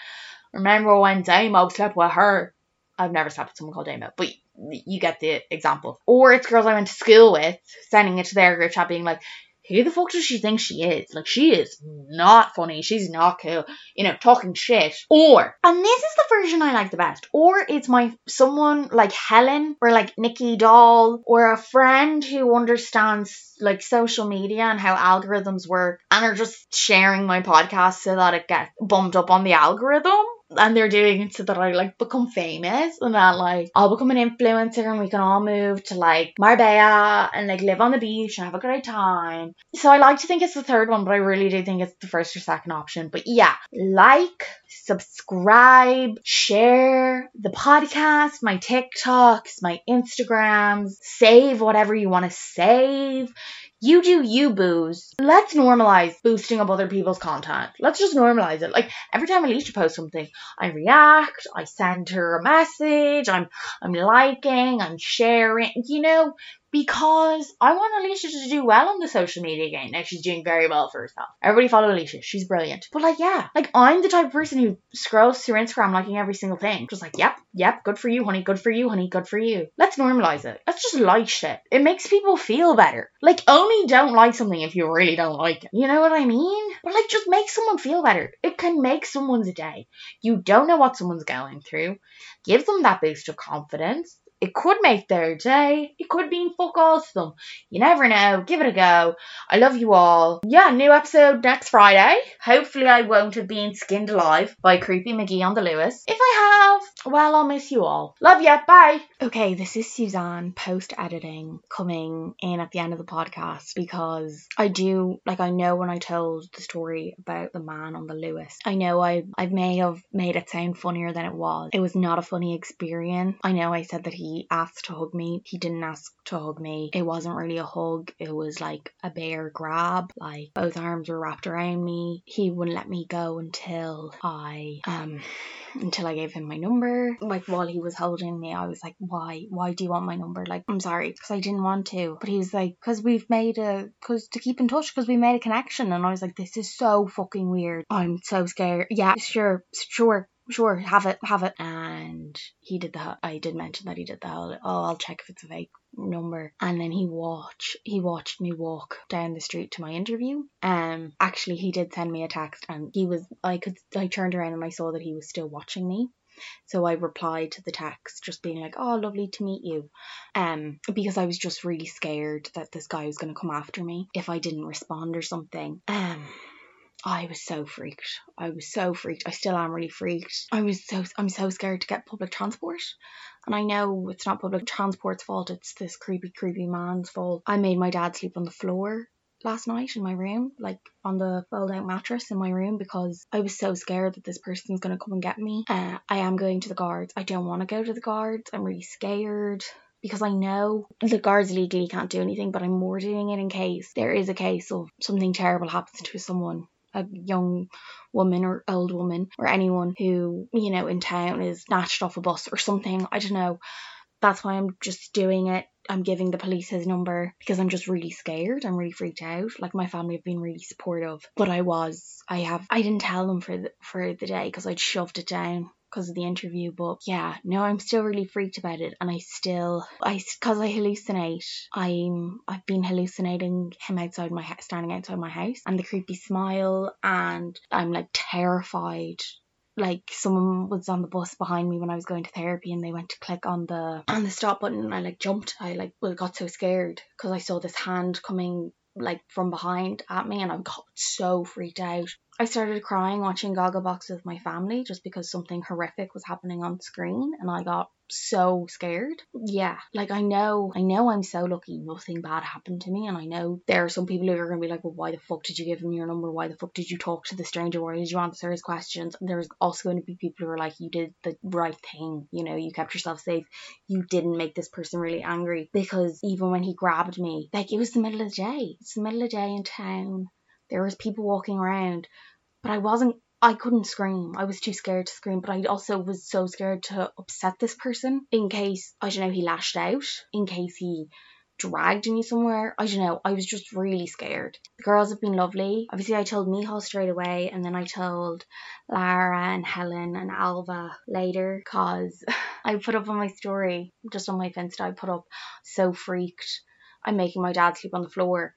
remember when Damo slept with her? I've never slept with someone called Damo, but you get the example. Or it's girls I went to school with sending it to their group chat being like, who the fuck does she think she is? Like, she is not funny. She's not cool. You know, talking shit. Or, and this is the version I like the best. Or it's my someone like Helen or like Nikki Doll or a friend who understands like social media and how algorithms work and are just sharing my podcast so that it gets bumped up on the algorithm and they're doing it so that I like become famous and that like I'll become an influencer and we can all move to like Marbella and like live on the beach and have a great time. So I like to think it's the third one, but I really do think it's the first or second option. But yeah, like, subscribe, share the podcast, my TikToks, my Instagrams, save whatever you want to save. You do you, booze. Let's normalize boosting up other people's content. Let's just normalize it. Like every time Alicia posts something, I react, I send her a message, I'm I'm liking, I'm sharing, you know, because I want Alicia to do well on the social media game. Now she's doing very well for herself. Everybody follow Alicia. She's brilliant. But like, yeah, like I'm the type of person who scrolls through Instagram liking every single thing. Just like, yep, yep, good for you, honey, good for you, honey, good for you. Let's normalize it. Let's just like shit. It makes people feel better. Like, only don't like something if you really don't like it. You know what I mean? But like, just make someone feel better. It can make someone's day. You don't know what someone's going through. Give them that boost of confidence it could make their day. It could mean fuck all to them. You never know. Give it a go. I love you all. Yeah, new episode next Friday. Hopefully, I won't have been skinned alive by Creepy McGee on the Luas. If I have, well, I'll miss you all. Love ya. Bye. Okay, this is Suzanne post editing coming in at the end of the podcast because I do, like, I know when I told the story about the man on the Luas, I know I, I may have made it sound funnier than it was. It was not a funny experience. I know I said that he he asked to hug me. He didn't ask to hug me. It wasn't really a hug. It was like a bear grab. Like both arms were wrapped around me. He wouldn't let me go until I um until I gave him my number. Like while he was holding me, I was like, "Why? Why do you want my number?" Like, I'm sorry, because I didn't want to. But he was like, "Cause we've made a, cause to keep in touch, cause we made a connection." And I was like, "This is so fucking weird. I'm so scared." Yeah, sure, sure sure, have it, have it. And he did the, I did mention that he did the oh, I'll check if it's a fake number. And then he watch, he watched me walk down the street to my interview. Um, actually, he did send me a text and he was, I could, I turned around and I saw that he was still watching me. So I replied to the text just being like, "Oh, lovely to meet you." Um because I was just really scared that this guy was going to come after me if I didn't respond or something. Um I was so freaked. I was so freaked. I still am really freaked. I was so I'm so scared to get public transport. And I know it's not public transport's fault, it's this creepy, creepy man's fault. I made my dad sleep on the floor last night in my room, like on the fold out mattress in my room because I was so scared that this person's gonna come and get me. Uh, I am going to the guards. I don't want to go to the guards. I'm really scared because I know the guards legally can't do anything, but I'm more doing it in case there is a case of something terrible happens to someone a young woman or old woman or anyone who, you know, in town is snatched off a bus or something. I don't know. That's why I'm just doing it. I'm giving the police his number because I'm just really scared. I'm really freaked out. Like my family have been really supportive, but I was. I have. I didn't tell them for the for the day because I'd shoved it down because of the interview but yeah no i'm still really freaked about it and i still i because i hallucinate i'm i've been hallucinating him outside my house standing outside my house and the creepy smile and i'm like terrified. Like someone was on the bus behind me when I was going to therapy and they went to click on the on the stop button and I like jumped. I like well got so scared because I saw this hand coming like from behind at me and I got so freaked out I started crying watching Gogglebox with my family just because something horrific was happening on screen and I got so scared. Yeah, like I know, I know I'm so lucky nothing bad happened to me, and I know there are some people who are gonna be like, well, why the fuck did you give him your number? Why the fuck did you talk to the stranger? Why did you answer his questions? And there's also going to be people who are like, you did the right thing, you know, you kept yourself safe, you didn't make this person really angry because even when he grabbed me, like it was the middle of the day, it's the middle of the day in town there was people walking around, but I wasn't I couldn't scream. I was too scared to scream, but I also was so scared to upset this person in case I don't know he lashed out, in case he dragged me somewhere. I don't know. I was just really scared. The girls have been lovely. Obviously, I told Michal straight away, and then I told Lara and Helen and Alva later because [laughs] I put up on my story, just on my Finsta, I put up so freaked. I'm making my dad sleep on the floor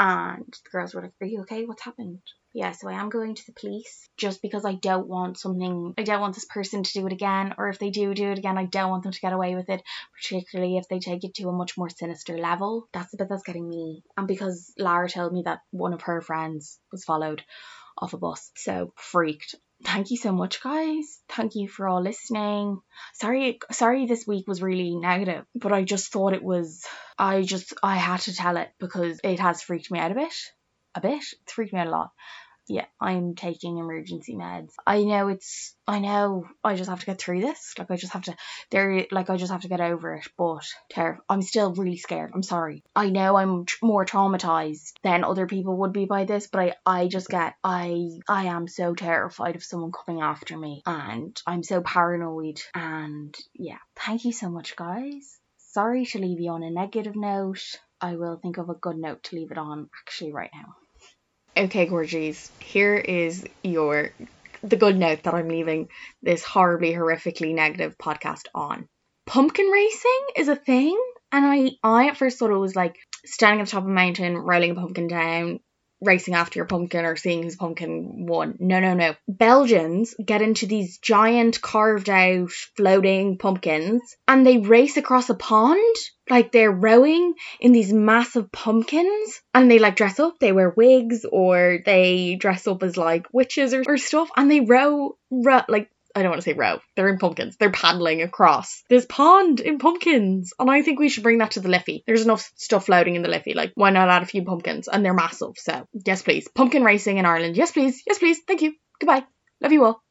and the girls were like, Are you okay? What's happened? Yeah, so I am going to the police just because I don't want something, I don't want this person to do it again, or if they do do it again, I don't want them to get away with it, particularly if they take it to a much more sinister level. That's the bit that's getting me. And because Lara told me that one of her friends was followed off a bus, so freaked. Thank you so much, guys. Thank you for all listening. Sorry, sorry, this week was really negative, but I just thought it was. I just I had to tell it because it has freaked me out a bit. A bit. Freaked me out a lot yeah, I'm taking emergency meds. I know it's, I know I just have to get through this. Like, I just have to, there, like, I just have to get over it. But, I'm still really scared. I'm sorry. I know I'm tr- more traumatized than other people would be by this, but I, I just get, I, I am so terrified of someone coming after me. And I'm so paranoid. And yeah, thank you so much, guys. Sorry to leave you on a negative note. I will think of a good note to leave it on actually right now. Okay, gorgies, here is your the good note that I'm leaving this horribly, horrifically negative podcast on. Pumpkin racing is a thing, and I I at first thought it was like standing at the top of a mountain, rolling a pumpkin down, racing after your pumpkin or seeing whose pumpkin won. No, no, no. Belgians get into these giant carved out floating pumpkins and they race across a pond. Like they're rowing in these massive pumpkins and they like dress up, they wear wigs or they dress up as like witches or, or stuff and they row, row like I don't want to say row. They're in pumpkins. They're paddling across this pond in pumpkins. And I think we should bring that to the Liffey. There's enough stuff floating in the Liffey. Like, why not add a few pumpkins? And they're massive. So, yes, please. Pumpkin racing in Ireland. Yes, please. Yes, please. Thank you. Goodbye. Love you all.